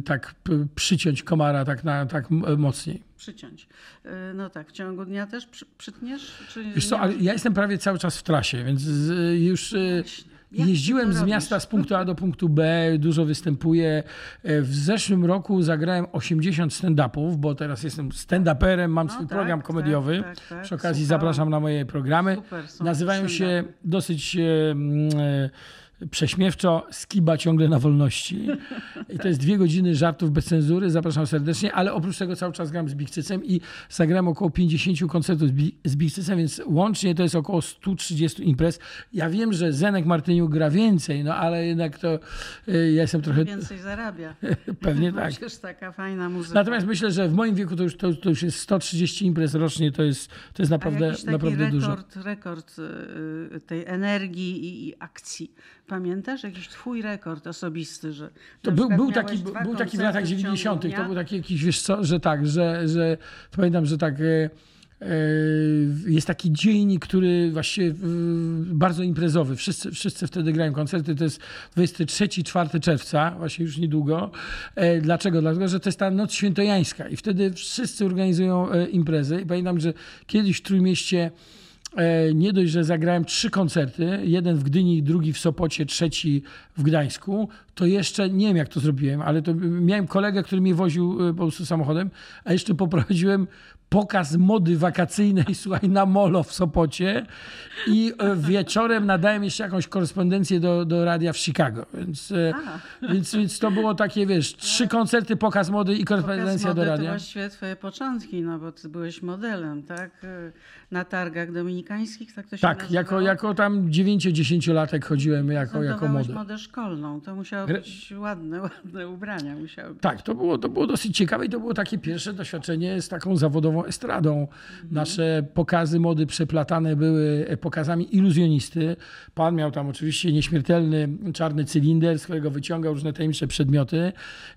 Speaker 2: tak przyciąć komara tak, na, tak mocniej.
Speaker 1: Przyciąć. Y, No tak, w ciągu dnia też przy, przytniesz? Czy
Speaker 2: Wiesz co, ale ja jestem prawie cały czas w trasie, więc z, już e,
Speaker 1: Jak ty
Speaker 2: jeździłem z miasta z punktu A do punktu B, dużo występuję. E, W zeszłym roku zagrałem 80 stand-upów, bo teraz jestem stand-uperem, mam
Speaker 1: No
Speaker 2: swój
Speaker 1: tak,
Speaker 2: program
Speaker 1: tak,
Speaker 2: komediowy.
Speaker 1: tak, tak.
Speaker 2: Przy okazji
Speaker 1: Słuchałam.
Speaker 2: zapraszam na moje programy.
Speaker 1: Super,
Speaker 2: Nazywają się dosyć e, prześmiewczo Skiba ciągle na wolności. I to jest dwie godziny żartów bez cenzury. Zapraszam serdecznie, ale oprócz tego cały czas gram z Bigcycem i zagrałem około 50 koncertów z Bi- z Bigcycem, więc łącznie to jest około 130 imprez. Ja wiem, że Zenek Martyniuk gra więcej, no ale jednak to e, ja jestem trochę...
Speaker 1: Więcej zarabia.
Speaker 2: Pewnie tak.
Speaker 1: Przecież taka fajna muzyka.
Speaker 2: Natomiast myślę, że w moim wieku to już, to, to już jest 130 imprez rocznie, to jest, to jest
Speaker 1: A
Speaker 2: naprawdę,
Speaker 1: jakiś taki
Speaker 2: naprawdę dużo.
Speaker 1: rekord, rekord y, tej energii i akcji. Pamiętasz jakiś twój rekord osobisty, że
Speaker 2: To był, był, taki, był taki w latach
Speaker 1: ciągu
Speaker 2: 90.
Speaker 1: dnia?
Speaker 2: To był taki jakiś, wiesz co, że tak, że, że pamiętam, że tak. E, e, jest taki dziennik, który właściwie e, bardzo imprezowy. Wszyscy, wszyscy wtedy grają koncerty. To jest 23-4 czerwca, właśnie już niedługo. E, dlaczego? Dlatego, że to jest ta noc świętojańska i wtedy wszyscy organizują imprezy. I pamiętam, że kiedyś w Trójmieście Nie dość, że zagrałem trzy koncerty, jeden w Gdyni, drugi w Sopocie, trzeci w Gdańsku, to jeszcze nie wiem, jak to zrobiłem, ale to miałem kolegę, który mnie woził e, po prostu samochodem, a jeszcze poprowadziłem pokaz mody wakacyjnej, słuchaj, na Molo w Sopocie i e, wieczorem nadałem jeszcze jakąś korespondencję do, do radia w Chicago, więc, e, więc, więc to było takie, wiesz, trzy koncerty, pokaz mody i
Speaker 1: Pokaz
Speaker 2: korespondencja
Speaker 1: mody
Speaker 2: do
Speaker 1: to
Speaker 2: radia.
Speaker 1: właściwie twoje początki, no bo ty byłeś modelem, tak? Na targach dominikańskich, tak to się
Speaker 2: Tak, jako, jako tam 9-10-latek chodziłem jako, jako model.
Speaker 1: modę szkolną. To musiało
Speaker 2: Gre-
Speaker 1: być ładne, ładne ubrania. Musiały być.
Speaker 2: Tak, to było, to było dosyć ciekawe i to było takie pierwsze doświadczenie z taką zawodową estradą. Nasze pokazy mody przeplatane były pokazami iluzjonisty. Pan miał tam oczywiście nieśmiertelny czarny cylinder, z którego wyciągał różne tajemnicze przedmioty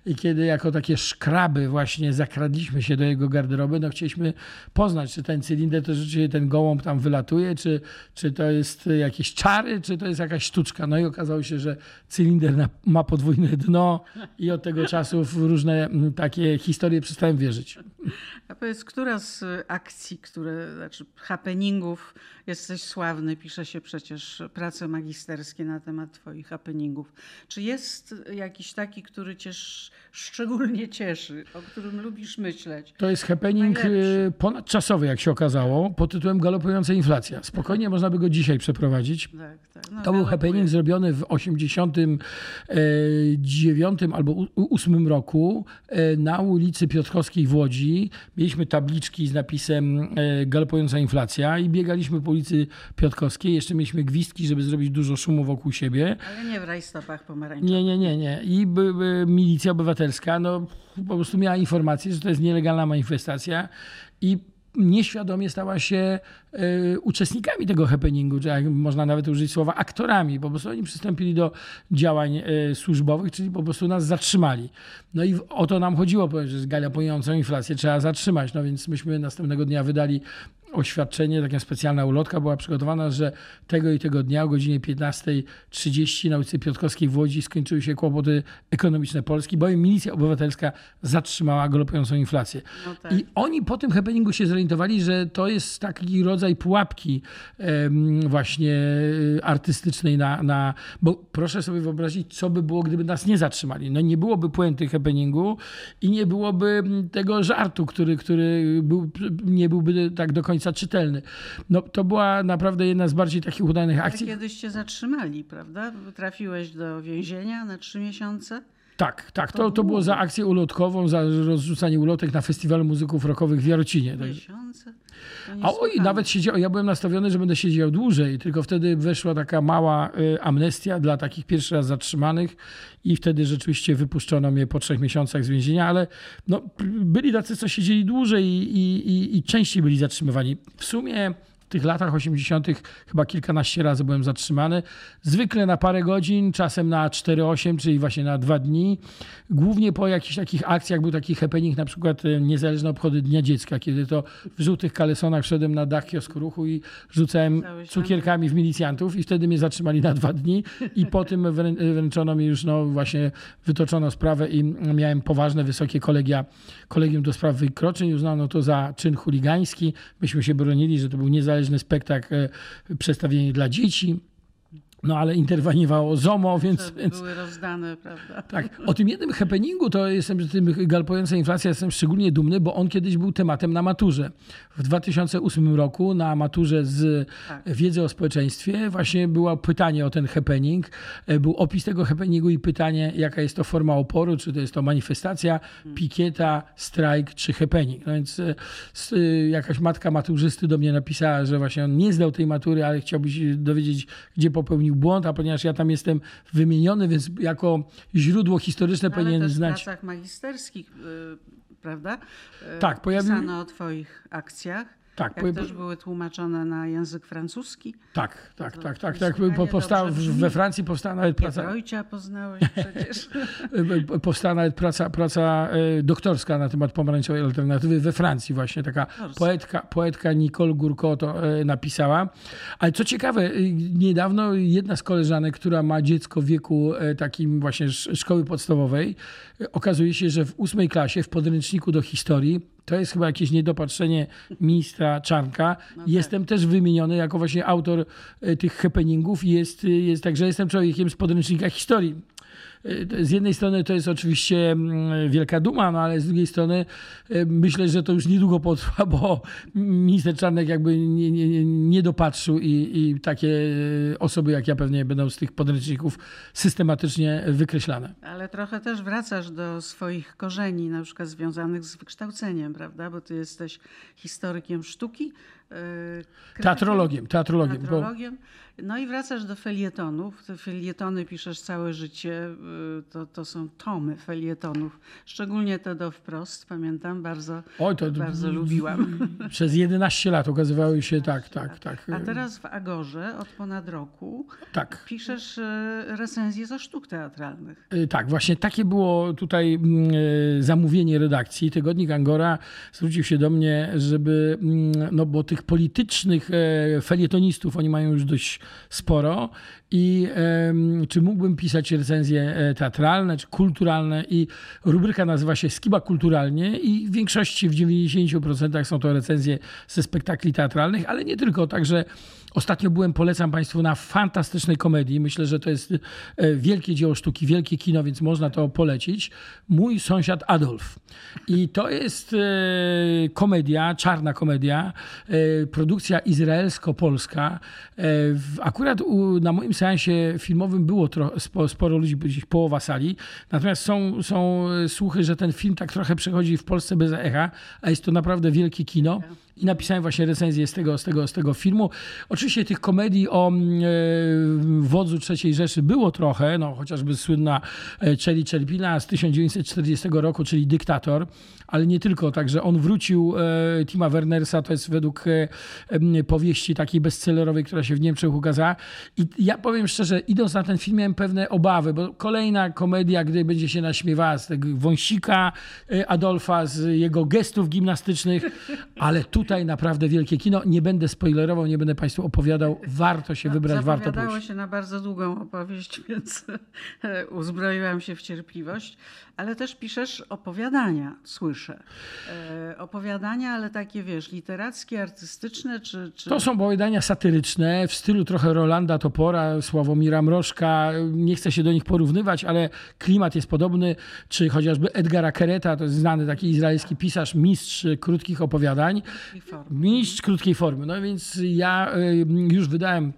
Speaker 2: i kiedy jako takie szkraby właśnie zakradliśmy się do jego garderoby, no chcieliśmy poznać, czy ten cylinder to rzeczywiście ten gołąb tam wylatuje, czy, czy to jest jakieś czary, czy to jest jakaś sztuczka. No i okazało się, że cylinder ma podwójne dno i od tego czasu w różne mm, takie historie przestałem wierzyć.
Speaker 1: A powiedz, która z akcji, które, znaczy happeningów, jesteś sławny, pisze się przecież prace magisterskie na temat twoich happeningów. Czy jest jakiś taki, który cię sz- szczególnie cieszy, o którym lubisz myśleć?
Speaker 2: To jest happening
Speaker 1: Najlepszy.
Speaker 2: y, ponadczasowy, jak się okazało, pod tytułem Galopująca inflacja. Spokojnie można by go dzisiaj przeprowadzić.
Speaker 1: Tak, tak. No,
Speaker 2: To był happening zrobiony w 89 albo u- 8 roku e, na ulicy Piotrkowskiej w Łodzi. Mieliśmy tabliczki z napisem e, galopująca inflacja i biegaliśmy po ulicy Piotrkowskiej. Jeszcze mieliśmy gwizdki, żeby zrobić dużo szumu wokół siebie.
Speaker 1: Ale nie w rajstopach pomarańczowych.
Speaker 2: Nie, nie, nie, nie. I by, by milicja obywatelska no, po prostu miała informację, że to jest nielegalna manifestacja i nieświadomie stała się e, uczestnikami tego happeningu, czy jak można nawet użyć słowa aktorami. Po prostu oni przystąpili do działań e, służbowych, czyli po prostu nas zatrzymali. No i o to nam chodziło, że galopującą inflację trzeba zatrzymać. No więc myśmy następnego dnia wydali oświadczenie, taka specjalna ulotka była przygotowana, że tego i tego dnia o godzinie 15.30 na ulicy Piotrkowskiej w Łodzi skończyły się kłopoty ekonomiczne Polski, bowiem milicja obywatelska zatrzymała galopującą inflację.
Speaker 1: No tak.
Speaker 2: I oni po tym happeningu się zorientowali, że to jest taki rodzaj pułapki właśnie e, artystycznej na, na... Bo proszę sobie wyobrazić, co by było, gdyby nas nie zatrzymali. No nie byłoby puenty happeningu i nie byłoby mm, tego żartu, który, który był, nie byłby tak do końca czytelny. No to była naprawdę jedna z bardziej takich udanych
Speaker 1: Ale
Speaker 2: akcji.
Speaker 1: kiedyś cię zatrzymali, prawda? Trafiłeś do więzienia na trzy miesiące.
Speaker 2: Tak, tak. To, to było za akcję ulotkową, za rozrzucanie ulotek na Festiwalu Muzyków Rockowych w Jarocinie. Także-
Speaker 1: Miesiące?
Speaker 2: A oj, nawet siedział, ja byłem nastawiony, że będę siedział dłużej, tylko wtedy weszła taka mała y, amnestia dla takich pierwszy raz zatrzymanych i wtedy rzeczywiście wypuszczono mnie po trzech miesiącach z więzienia, ale no, byli tacy, co siedzieli dłużej i, i, i częściej byli zatrzymywani. W sumie tych latach 80. chyba kilkanaście razy byłem zatrzymany. Zwykle na parę godzin, czasem na 4-8, czyli właśnie na dwa dni. Głównie po jakichś takich akcjach był taki happening, na przykład e, niezależne obchody Dnia Dziecka, kiedy to w żółtych kalesonach szedłem na dach kiosku ruchu i rzucałem cukierkami w milicjantów i wtedy mnie zatrzymali na dwa dni i po tym wrę- wręczono mi już no właśnie wytoczono sprawę i miałem poważne, wysokie kolegia, kolegium do spraw wykroczeń. Uznano to za czyn chuligański. Myśmy się bronili, że to był niezależny spektakl, e, przedstawienie dla dzieci. No ale interweniowało ZOMO, więc,
Speaker 1: To
Speaker 2: więc
Speaker 1: były rozdane, prawda?
Speaker 2: tak. O tym jednym happeningu to jestem, że tym galopująca inflacja jestem szczególnie dumny, bo on kiedyś był tematem na maturze. W 2008 roku na maturze z
Speaker 1: Tak.
Speaker 2: wiedzy o społeczeństwie właśnie było pytanie o ten happening. E, Był opis tego happeningu i pytanie, jaka jest to forma oporu, czy to jest to manifestacja, pikieta, strajk, czy happening. No więc e, e, jakaś matka maturzysty do mnie napisała, że właśnie on nie zdał tej matury, ale chciałby się dowiedzieć, gdzie popełnił błąd, a ponieważ ja tam jestem wymieniony, więc jako źródło historyczne
Speaker 1: No,
Speaker 2: powinienem
Speaker 1: też w
Speaker 2: znać.
Speaker 1: pracach magisterskich, y, prawda? Y,
Speaker 2: Tak, pojawił-
Speaker 1: Pisano o twoich akcjach.
Speaker 2: Tak,
Speaker 1: Jak też były tłumaczone na język francuski.
Speaker 2: Tak, tak, tak, tak. tak. Powstała, we Francji powstała nawet praca,
Speaker 1: Giedroycia poznałeś przecież.
Speaker 2: powstała nawet praca, praca e, doktorska na temat pomarańczowej alternatywy we Francji właśnie. Taka poetka, poetka Nicole Gourco to e, napisała. Ale co ciekawe, e, niedawno jedna z koleżanek, która ma dziecko w wieku takim właśnie sz- szkoły podstawowej, okazuje się, że w ósmej klasie w podręczniku do historii to jest chyba jakieś niedopatrzenie ministra Czarnka.
Speaker 1: No
Speaker 2: Jestem też wymieniony jako właśnie autor e, tych happeningów i jest, jest także jestem człowiekiem z podręcznika historii. E, Z jednej strony to jest oczywiście mm, wielka duma, no ale z drugiej strony e, myślę, że to już niedługo potrwa, bo minister Czarnek jakby nie, nie, nie- dopatrzył i, i takie e, osoby jak ja pewnie będą z tych podręczników systematycznie wykreślane.
Speaker 1: Ale trochę też wracasz do swoich korzeni, na przykład związanych z wykształceniem, prawda? Bo ty jesteś historykiem sztuki. y, krytykiem,
Speaker 2: Teatrologiem, teatrologiem. Bo,
Speaker 1: teatrologiem. No i wracasz do felietonów. Te felietony piszesz całe życie. Y, To, to są tomy felietonów. Szczególnie te do wprost, pamiętam, bardzo,
Speaker 2: oj, to
Speaker 1: bardzo lubiłam.
Speaker 2: przez 11 lat okazywały się tak, tak, tak.
Speaker 1: A teraz w Agorze od ponad roku
Speaker 2: Tak.
Speaker 1: piszesz y, recenzje ze sztuk teatralnych.
Speaker 2: Y, Tak, właśnie takie było tutaj zamówienie redakcji. Tygodnik Angora zwrócił się do mnie, żeby, no bo tych politycznych e, felietonistów oni mają już dość sporo i czy mógłbym pisać recenzje e, teatralne czy kulturalne i rubryka nazywa się Skiba Kulturalnie i w większości, w 90% są to recenzje ze spektakli teatralnych, ale nie tylko, także Ostatnio byłem, polecam Państwu, na fantastycznej komedii. Myślę, że to jest e, wielkie dzieło sztuki, wielkie kino, więc można to polecić. Mój sąsiad Adolf. I to jest e, komedia, czarna komedia, e, produkcja izraelsko-polska. Akurat na moim seansie filmowym było sporo ludzi, gdzieś połowa sali. Natomiast są, są słuchy, że ten film tak trochę przechodzi w Polsce bez echa, a jest to naprawdę wielkie kino. I napisałem właśnie recenzję z tego, z tego, z tego filmu. Oczywiście tych komedii o mm, e, wodzu III Rzeszy było trochę, no chociażby słynna e, Czeli Czerpina z 1940 roku, czyli Dyktator, ale nie tylko, także on wrócił e, Tima Wernersa, to jest według powieści takiej bestsellerowej, która się w Niemczech ukazała. I ja powiem szczerze, idąc na ten film miałem pewne obawy, bo kolejna komedia, gdy będzie się naśmiewała z tego wąsika Adolfa, z jego gestów gimnastycznych, ale tutaj naprawdę wielkie kino. Nie będę spoilerował, nie będę Państwu opowiadał. Warto się wybrać, warto
Speaker 1: Zapowiadało
Speaker 2: pójść.
Speaker 1: się na bardzo długą opowieść, więc e, uzbroiłam się w cierpliwość. Ale też piszesz opowiadania, słyszę. E, opowiadania, ale takie, wiesz, literackie, artystyczne, czy... czy...
Speaker 2: To są opowiadania satyryczne w stylu trochę Rolanda Topora, Sławomira Mrożka. Nie chcę się do nich porównywać, ale klimat jest podobny. Czy chociażby Edgara Kereta, to jest znany taki izraelski pisarz, mistrz krótkich opowiadań.
Speaker 1: I form.
Speaker 2: Mistrz krótkiej formy. No więc ja y, już wydałem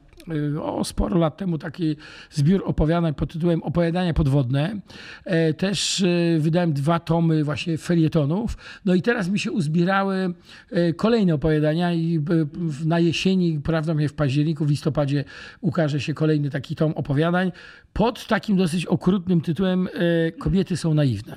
Speaker 2: y, o sporo lat temu taki zbiór opowiadań pod tytułem Opowiadania podwodne. E, Też y, wydałem dwa tomy właśnie felietonów. No i teraz mi się uzbierały e, kolejne opowiadania i w- na jesieni, prawdopodobnie w październiku, w listopadzie ukaże się kolejny taki tom opowiadań pod takim dosyć okrutnym tytułem e, Kobiety są naiwne.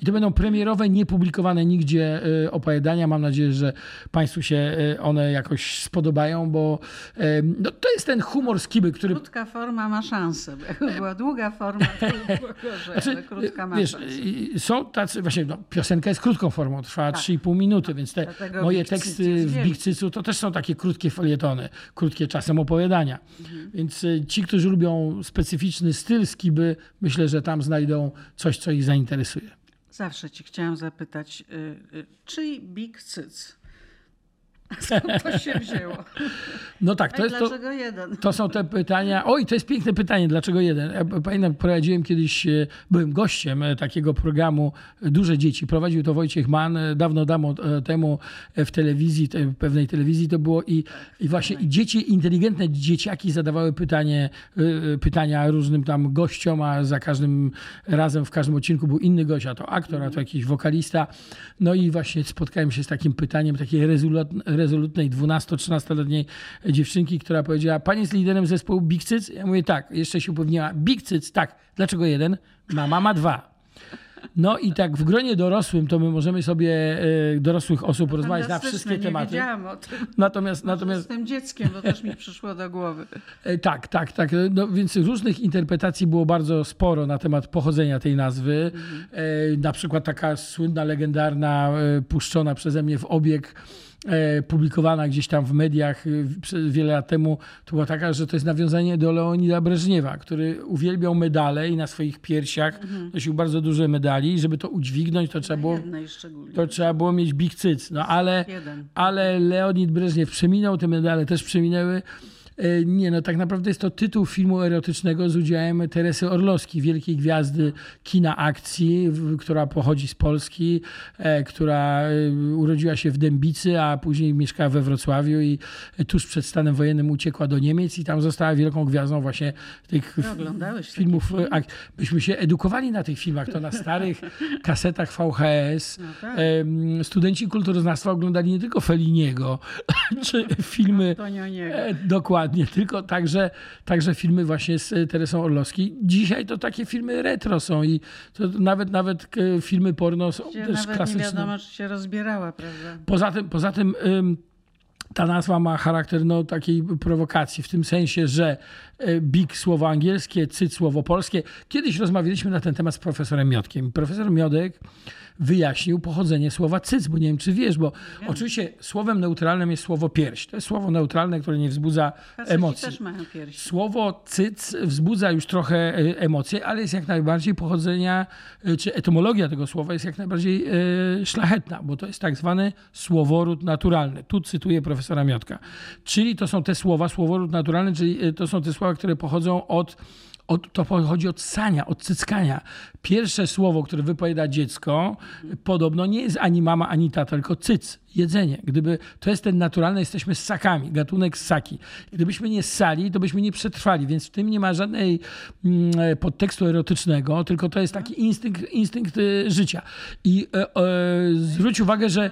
Speaker 2: I to będą premierowe, niepublikowane nigdzie y, opowiadania. Mam nadzieję, że Państwu się y, one jakoś spodobają, bo y, no, to jest ten humor z Kiby, który
Speaker 1: Krótka forma ma szansę. była długa forma, to było gorzej,
Speaker 2: Znaczy,
Speaker 1: krótka ma
Speaker 2: wiesz,
Speaker 1: szansę.
Speaker 2: y, są tacy, właśnie no, piosenka jest krótką formą, trwa 3,5 minuty, więc te
Speaker 1: Tak. Dlatego
Speaker 2: moje teksty w
Speaker 1: wielki.
Speaker 2: Big Cycu to też są takie krótkie felietony, krótkie czasem opowiadania.
Speaker 1: Mhm.
Speaker 2: Więc y, ci, którzy lubią specyficzny styl skiby, myślę, że tam znajdą coś, co ich zainteresuje.
Speaker 1: Zawsze ci chciałam zapytać, y, y, czyj Big Cyc? Skąd to się wzięło?
Speaker 2: No tak, to, jest to,
Speaker 1: dlaczego jeden?
Speaker 2: to są te pytania. Oj, to jest piękne pytanie, dlaczego jeden? Ja pamiętam, prowadziłem kiedyś, e, byłem gościem e, takiego programu e, Duże Dzieci. Prowadził to Wojciech Mann dawno, dawno temu w telewizji, pewnej telewizji to było i, i właśnie i dzieci, inteligentne dzieciaki zadawały pytanie, pytania różnym tam gościom, a za każdym razem w każdym odcinku był inny gość, a to aktor, a to jakiś wokalista. No i właśnie spotkałem się z takim pytaniem takiej rezolut- rezolutnej 12-13-letniej dziewczynki, która powiedziała, pani jest liderem zespołu Big Cyc? Ja mówię tak, jeszcze się upewniła, Big Cyc, tak. Dlaczego jeden? Mama ma dwa. No i tak w gronie dorosłym to my możemy sobie, e, dorosłych osób, porozmawiać na wszystkie
Speaker 1: nie
Speaker 2: tematy.
Speaker 1: wiedziałam o tym.
Speaker 2: Natomiast,
Speaker 1: Natomiast tym dzieckiem, bo też mi przyszło do głowy.
Speaker 2: E, Tak, tak, tak. No, więc różnych interpretacji było bardzo sporo na temat pochodzenia tej nazwy. E, na przykład taka słynna, legendarna, puszczona przeze mnie w obieg, publikowana gdzieś tam w mediach e, wiele lat temu, to była taka, że to jest nawiązanie do Leonida Breżniewa, który uwielbiał medale i na swoich piersiach nosił bardzo duże medali. I Żeby to udźwignąć, to trzeba było, to trzeba było mieć big cyc. No ale ale Leonid Breżniew przeminął, te medale też przeminęły. E, Nie, no tak naprawdę jest to tytuł filmu erotycznego z udziałem Teresy Orlowskiej, wielkiej gwiazdy kina akcji, która pochodzi z Polski, e, która e, urodziła się w Dębicy, a później mieszkała we Wrocławiu i tuż przed stanem wojennym uciekła do Niemiec i tam została wielką gwiazdą właśnie tych
Speaker 1: takie
Speaker 2: filmów.
Speaker 1: filmy?
Speaker 2: ak- Myśmy się edukowali na tych filmach, to na starych kasetach VHS.
Speaker 1: No tak.
Speaker 2: Studenci kulturoznawstwa oglądali nie tylko Felliniego, czy filmy,
Speaker 1: Antonioniego.
Speaker 2: e, dokładnie, tylko także, także filmy właśnie z e, Teresą Orlowskiej. Dzisiaj to takie filmy retro są i nawet, nawet e, filmy porno są
Speaker 1: Gdzie
Speaker 2: też
Speaker 1: nawet nie
Speaker 2: klasyczne.
Speaker 1: wiadomo, czy się rozbierała, prawda?
Speaker 2: Poza tym, poza tym ym, ta nazwa ma charakter no, takiej prowokacji, w tym sensie, że e, big słowo angielskie, cyc słowo polskie. Kiedyś rozmawialiśmy na ten temat z profesorem Miodkiem. Profesor Miodek wyjaśnił pochodzenie słowa cyc, bo nie wiem, czy wiesz, bo oczywiście słowem neutralnym jest słowo pierś. To jest słowo neutralne, które nie wzbudza emocji.
Speaker 1: też mają piersi.
Speaker 2: Słowo cyc wzbudza już trochę e, emocje, ale jest jak najbardziej pochodzenia, e, czy etymologia tego słowa jest jak najbardziej e, szlachetna, bo to jest tak zwany słoworód naturalny. Tu cytuję profesora Miotka. Czyli to są te słowa, słoworód naturalny, czyli to są te słowa, które pochodzą od od, to pochodzi od sania, od cyckania. Pierwsze słowo, które wypowiada dziecko, podobno nie jest ani mama, ani tata, tylko cyc, jedzenie. Gdyby to jest ten naturalny, jesteśmy ssakami, gatunek ssaki. Gdybyśmy nie ssali, to byśmy nie przetrwali, więc w tym nie ma żadnej mm, podtekstu erotycznego, tylko to jest taki instynkt, instynkt y, życia. I e, e, zwróć uwagę, że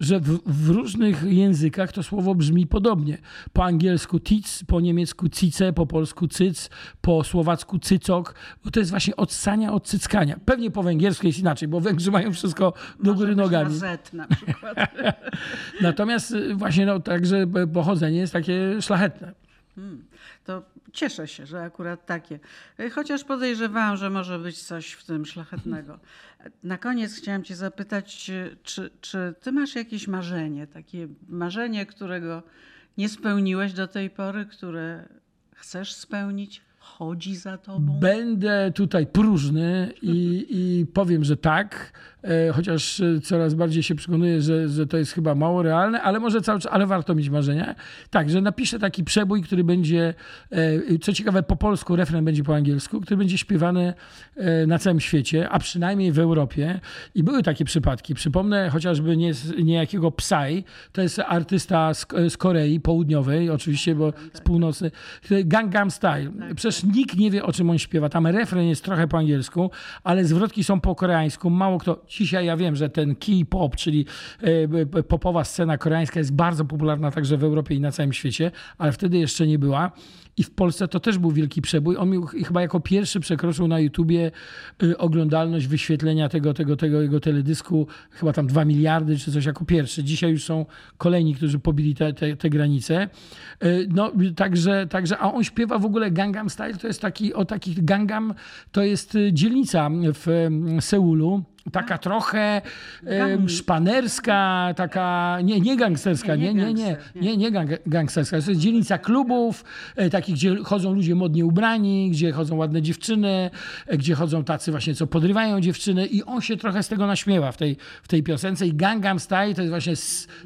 Speaker 2: że w, w różnych językach to słowo brzmi podobnie. Po angielsku tic, po niemiecku cice, po polsku cyc, po słowacku cycok, bo to jest właśnie od ssania, od cyckania. Pewnie po węgiersku jest inaczej, bo Węgrzy mają wszystko do góry
Speaker 1: być Na
Speaker 2: nogami.
Speaker 1: Z na przykład.
Speaker 2: Natomiast y, właśnie no, także pochodzenie jest takie szlachetne.
Speaker 1: To cieszę się, że akurat takie. Chociaż podejrzewałam, że może być coś w tym szlachetnego. Na koniec chciałam Cię zapytać, czy, czy Ty masz jakieś marzenie, takie marzenie, którego nie spełniłeś do tej pory, które chcesz spełnić? Chodzi za Tobą?
Speaker 2: Będę tutaj próżny i, i powiem, że tak, e, chociaż e, coraz bardziej się przekonuję, że, że to jest chyba mało realne, ale może cały czas, ale warto mieć marzenia. Tak, że napiszę taki przebój, który będzie, e, co ciekawe, po polsku, refren będzie po angielsku, który będzie śpiewany e, na całym świecie, a przynajmniej w Europie. I były takie przypadki. Przypomnę chociażby nie, niejakiego Psy, to jest artysta z, z Korei Południowej, oczywiście, bo z północy, Gangnam Style. Przecież nikt nie wie, o czym on śpiewa. Tam refren jest trochę po angielsku, ale zwrotki są po koreańsku. Mało kto. Dzisiaj ja wiem, że ten K-pop, czyli e, popowa scena koreańska jest bardzo popularna także w Europie i na całym świecie, ale wtedy jeszcze nie była. I w Polsce to też był wielki przebój. On miał, chyba jako pierwszy przekroczył na YouTubie y, oglądalność wyświetlenia tego, tego, tego jego teledysku, chyba tam 2 miliardy czy coś jako pierwszy. Dzisiaj już są kolejni, którzy pobili te, te, te granice. Y, no, także, także, a on śpiewa w ogóle Gangnam Style, to jest taki, o takich Gangnam, to jest y, dzielnica w y, Seulu taka trochę szpanerska, taka, nie, nie gangsterska, nie, nie, nie, nie, nie gang, gangsterska. To jest dzielnica klubów, e, takich, gdzie chodzą ludzie modnie ubrani, gdzie chodzą ładne dziewczyny, e, gdzie chodzą tacy właśnie, co podrywają dziewczyny i on się trochę z tego naśmiewa w tej, w tej piosence i Gangnam Style to jest właśnie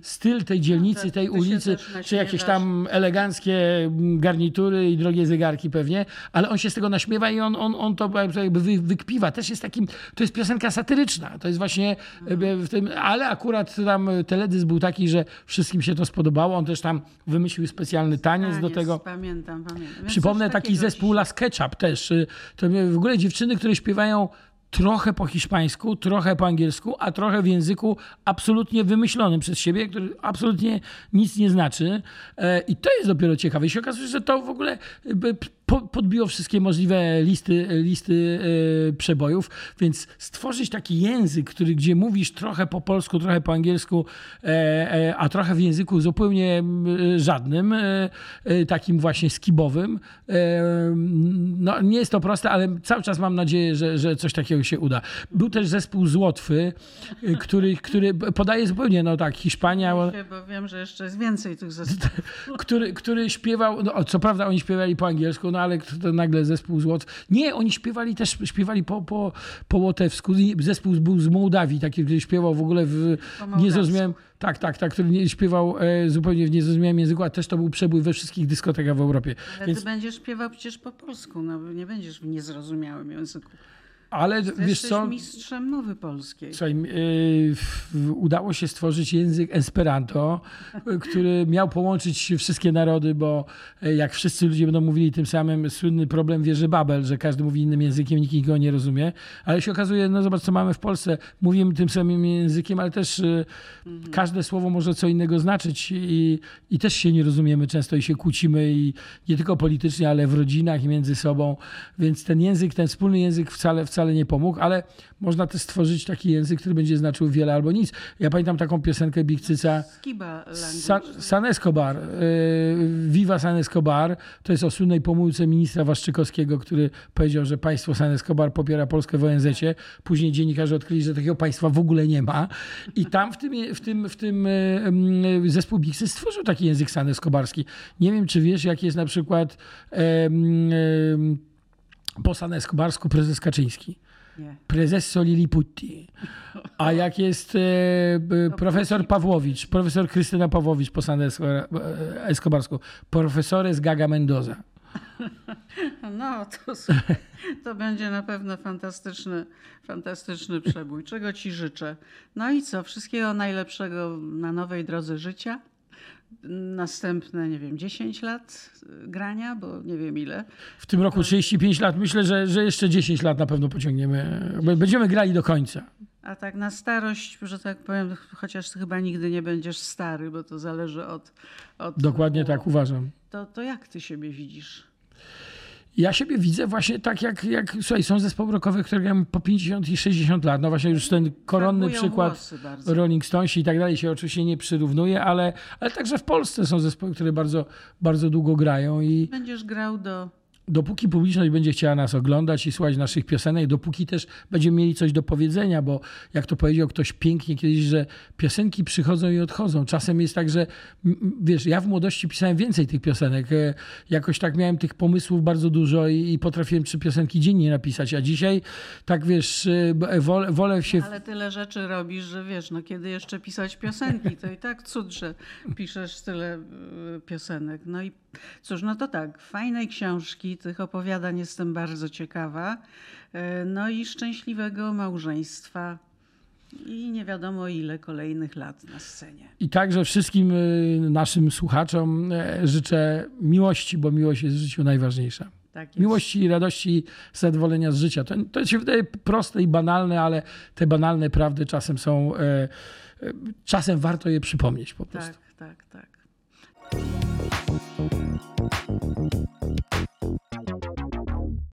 Speaker 2: styl tej dzielnicy, tej ulicy, czy jakieś tam eleganckie garnitury i drogie zegarki pewnie, ale on się z tego naśmiewa i on, on, on to jakby wykpiwa. Też jest takim, to jest piosenka satyryczna, to jest właśnie e, w tym, ale akurat tam teledysk był taki, że wszystkim się to spodobało. On też tam wymyślił specjalny taniec, taniec do tego.
Speaker 1: Pamiętam, pamiętam.
Speaker 2: Przypomnę taki zespół Las Ketchup też. Y, to w ogóle dziewczyny, które śpiewają trochę po hiszpańsku, trochę po angielsku, a trochę w języku absolutnie wymyślonym przez siebie, który absolutnie nic nie znaczy. E, I to jest dopiero ciekawe. I się okazuje, że to w ogóle podbiło wszystkie możliwe listy, listy e, przebojów, więc stworzyć taki język, który, gdzie mówisz trochę po polsku, trochę po angielsku, e, a trochę w języku zupełnie żadnym, takim właśnie skibowym, no nie jest to proste, ale cały czas mam nadzieję, że, że coś takiego się uda. Był też zespół z Łotwy, który, który podaje zupełnie, no tak, Hiszpania.
Speaker 1: Bo wiem, że jeszcze jest więcej tych zespołów.
Speaker 2: Który, który śpiewał, no co prawda oni śpiewali po angielsku, no ale to nagle zespół z Łotwy. Nie, oni śpiewali też, śpiewali po, po, po łotewsku. Zespół był z Mołdawii, taki, który śpiewał w ogóle w, nie zrozumiałem, tak, tak, tak, który nie śpiewał e, zupełnie w niezrozumiałym języku, a też to był przebój we wszystkich dyskotekach w Europie.
Speaker 1: Ale Więc... ty będziesz śpiewał przecież po polsku, no nie będziesz w niezrozumiałym języku.
Speaker 2: Ale wiesz co?
Speaker 1: mistrzem mowy polskiej.
Speaker 2: Słuchaj, yy, udało się stworzyć język Esperanto, który miał połączyć wszystkie narody, bo e, jak wszyscy ludzie będą mówili tym samym, słynny problem wieży Babel, że każdy mówi innym językiem, nikt go nie rozumie. Ale się okazuje, no zobacz, co mamy w Polsce. Mówimy tym samym językiem, ale też yy, mhm. każde słowo może co innego znaczyć i, i też się nie rozumiemy często i się kłócimy i nie tylko politycznie, ale w rodzinach i między sobą. Więc ten język, ten wspólny język wcale, wcale wcale nie pomógł, ale można też stworzyć taki język, który będzie znaczył wiele albo nic. Ja pamiętam taką piosenkę Big Cyca San, San Escobar, yy, Viva San Escobar. To jest o słynnej pomółce ministra Waszczykowskiego, który powiedział, że państwo San Escobar popiera Polskę w ONZ-cie. Później dziennikarze odkryli, że takiego państwa w ogóle nie ma. I tam w tym, w tym, w tym yy, zespół Big Cyc stworzył taki język San Escobarski. Nie wiem, czy wiesz, jaki jest na przykład San Escobarsku prezes Kaczyński. Nie. Prezes Soliliputti. A jak jest e, profesor Pawłowicz, profesor Krystyna Pawłowicz po San Escobarsku, profesores Gaga Mendoza.
Speaker 1: No, to, to będzie na pewno fantastyczny, fantastyczny przebój. Czego Ci życzę? No i co? Wszystkiego najlepszego na nowej drodze życia następne, nie wiem, 10 lat grania, bo nie wiem ile.
Speaker 2: W tym roku 35 lat. Myślę, że, że jeszcze 10 lat na pewno pociągniemy. Będziemy grali do końca.
Speaker 1: A tak na starość, że tak powiem, chociaż chyba nigdy nie będziesz stary, bo to zależy od. od
Speaker 2: Dokładnie tak uważam.
Speaker 1: To, to jak ty siebie widzisz?
Speaker 2: Ja siebie widzę właśnie tak, jak, jak słuchaj, są zespoły rockowe, które grają po 50 i 60 lat. No właśnie już ten koronny przykład Rolling Stones i tak dalej się oczywiście nie przyrównuje, ale, ale także w Polsce są zespoły, które bardzo, bardzo długo grają. I...
Speaker 1: Będziesz grał do
Speaker 2: dopóki publiczność będzie chciała nas oglądać i słuchać naszych piosenek, dopóki też będziemy mieli coś do powiedzenia, bo jak to powiedział ktoś pięknie kiedyś, że piosenki przychodzą i odchodzą. Czasem jest tak, że wiesz, ja w młodości pisałem więcej tych piosenek. E, jakoś tak miałem tych pomysłów bardzo dużo i, i potrafiłem trzy piosenki dziennie napisać, a dzisiaj tak wiesz, e, wolę, wolę się...
Speaker 1: Ale tyle rzeczy robisz, że wiesz, no kiedy jeszcze pisać piosenki, to i tak cud, że piszesz tyle e, piosenek. No i cóż, no to tak, fajnej książki, tych opowiadań jestem bardzo ciekawa. E, no i szczęśliwego małżeństwa i nie wiadomo ile kolejnych lat na scenie.
Speaker 2: I także wszystkim e, naszym słuchaczom e, życzę miłości, bo miłość jest w życiu najważniejsza.
Speaker 1: Tak.
Speaker 2: Miłości i radości, zadowolenia z życia. To, to się wydaje proste i banalne, ale te banalne prawdy czasem są, czasem warto je przypomnieć po prostu.
Speaker 1: Tak, tak, tak. Thank you.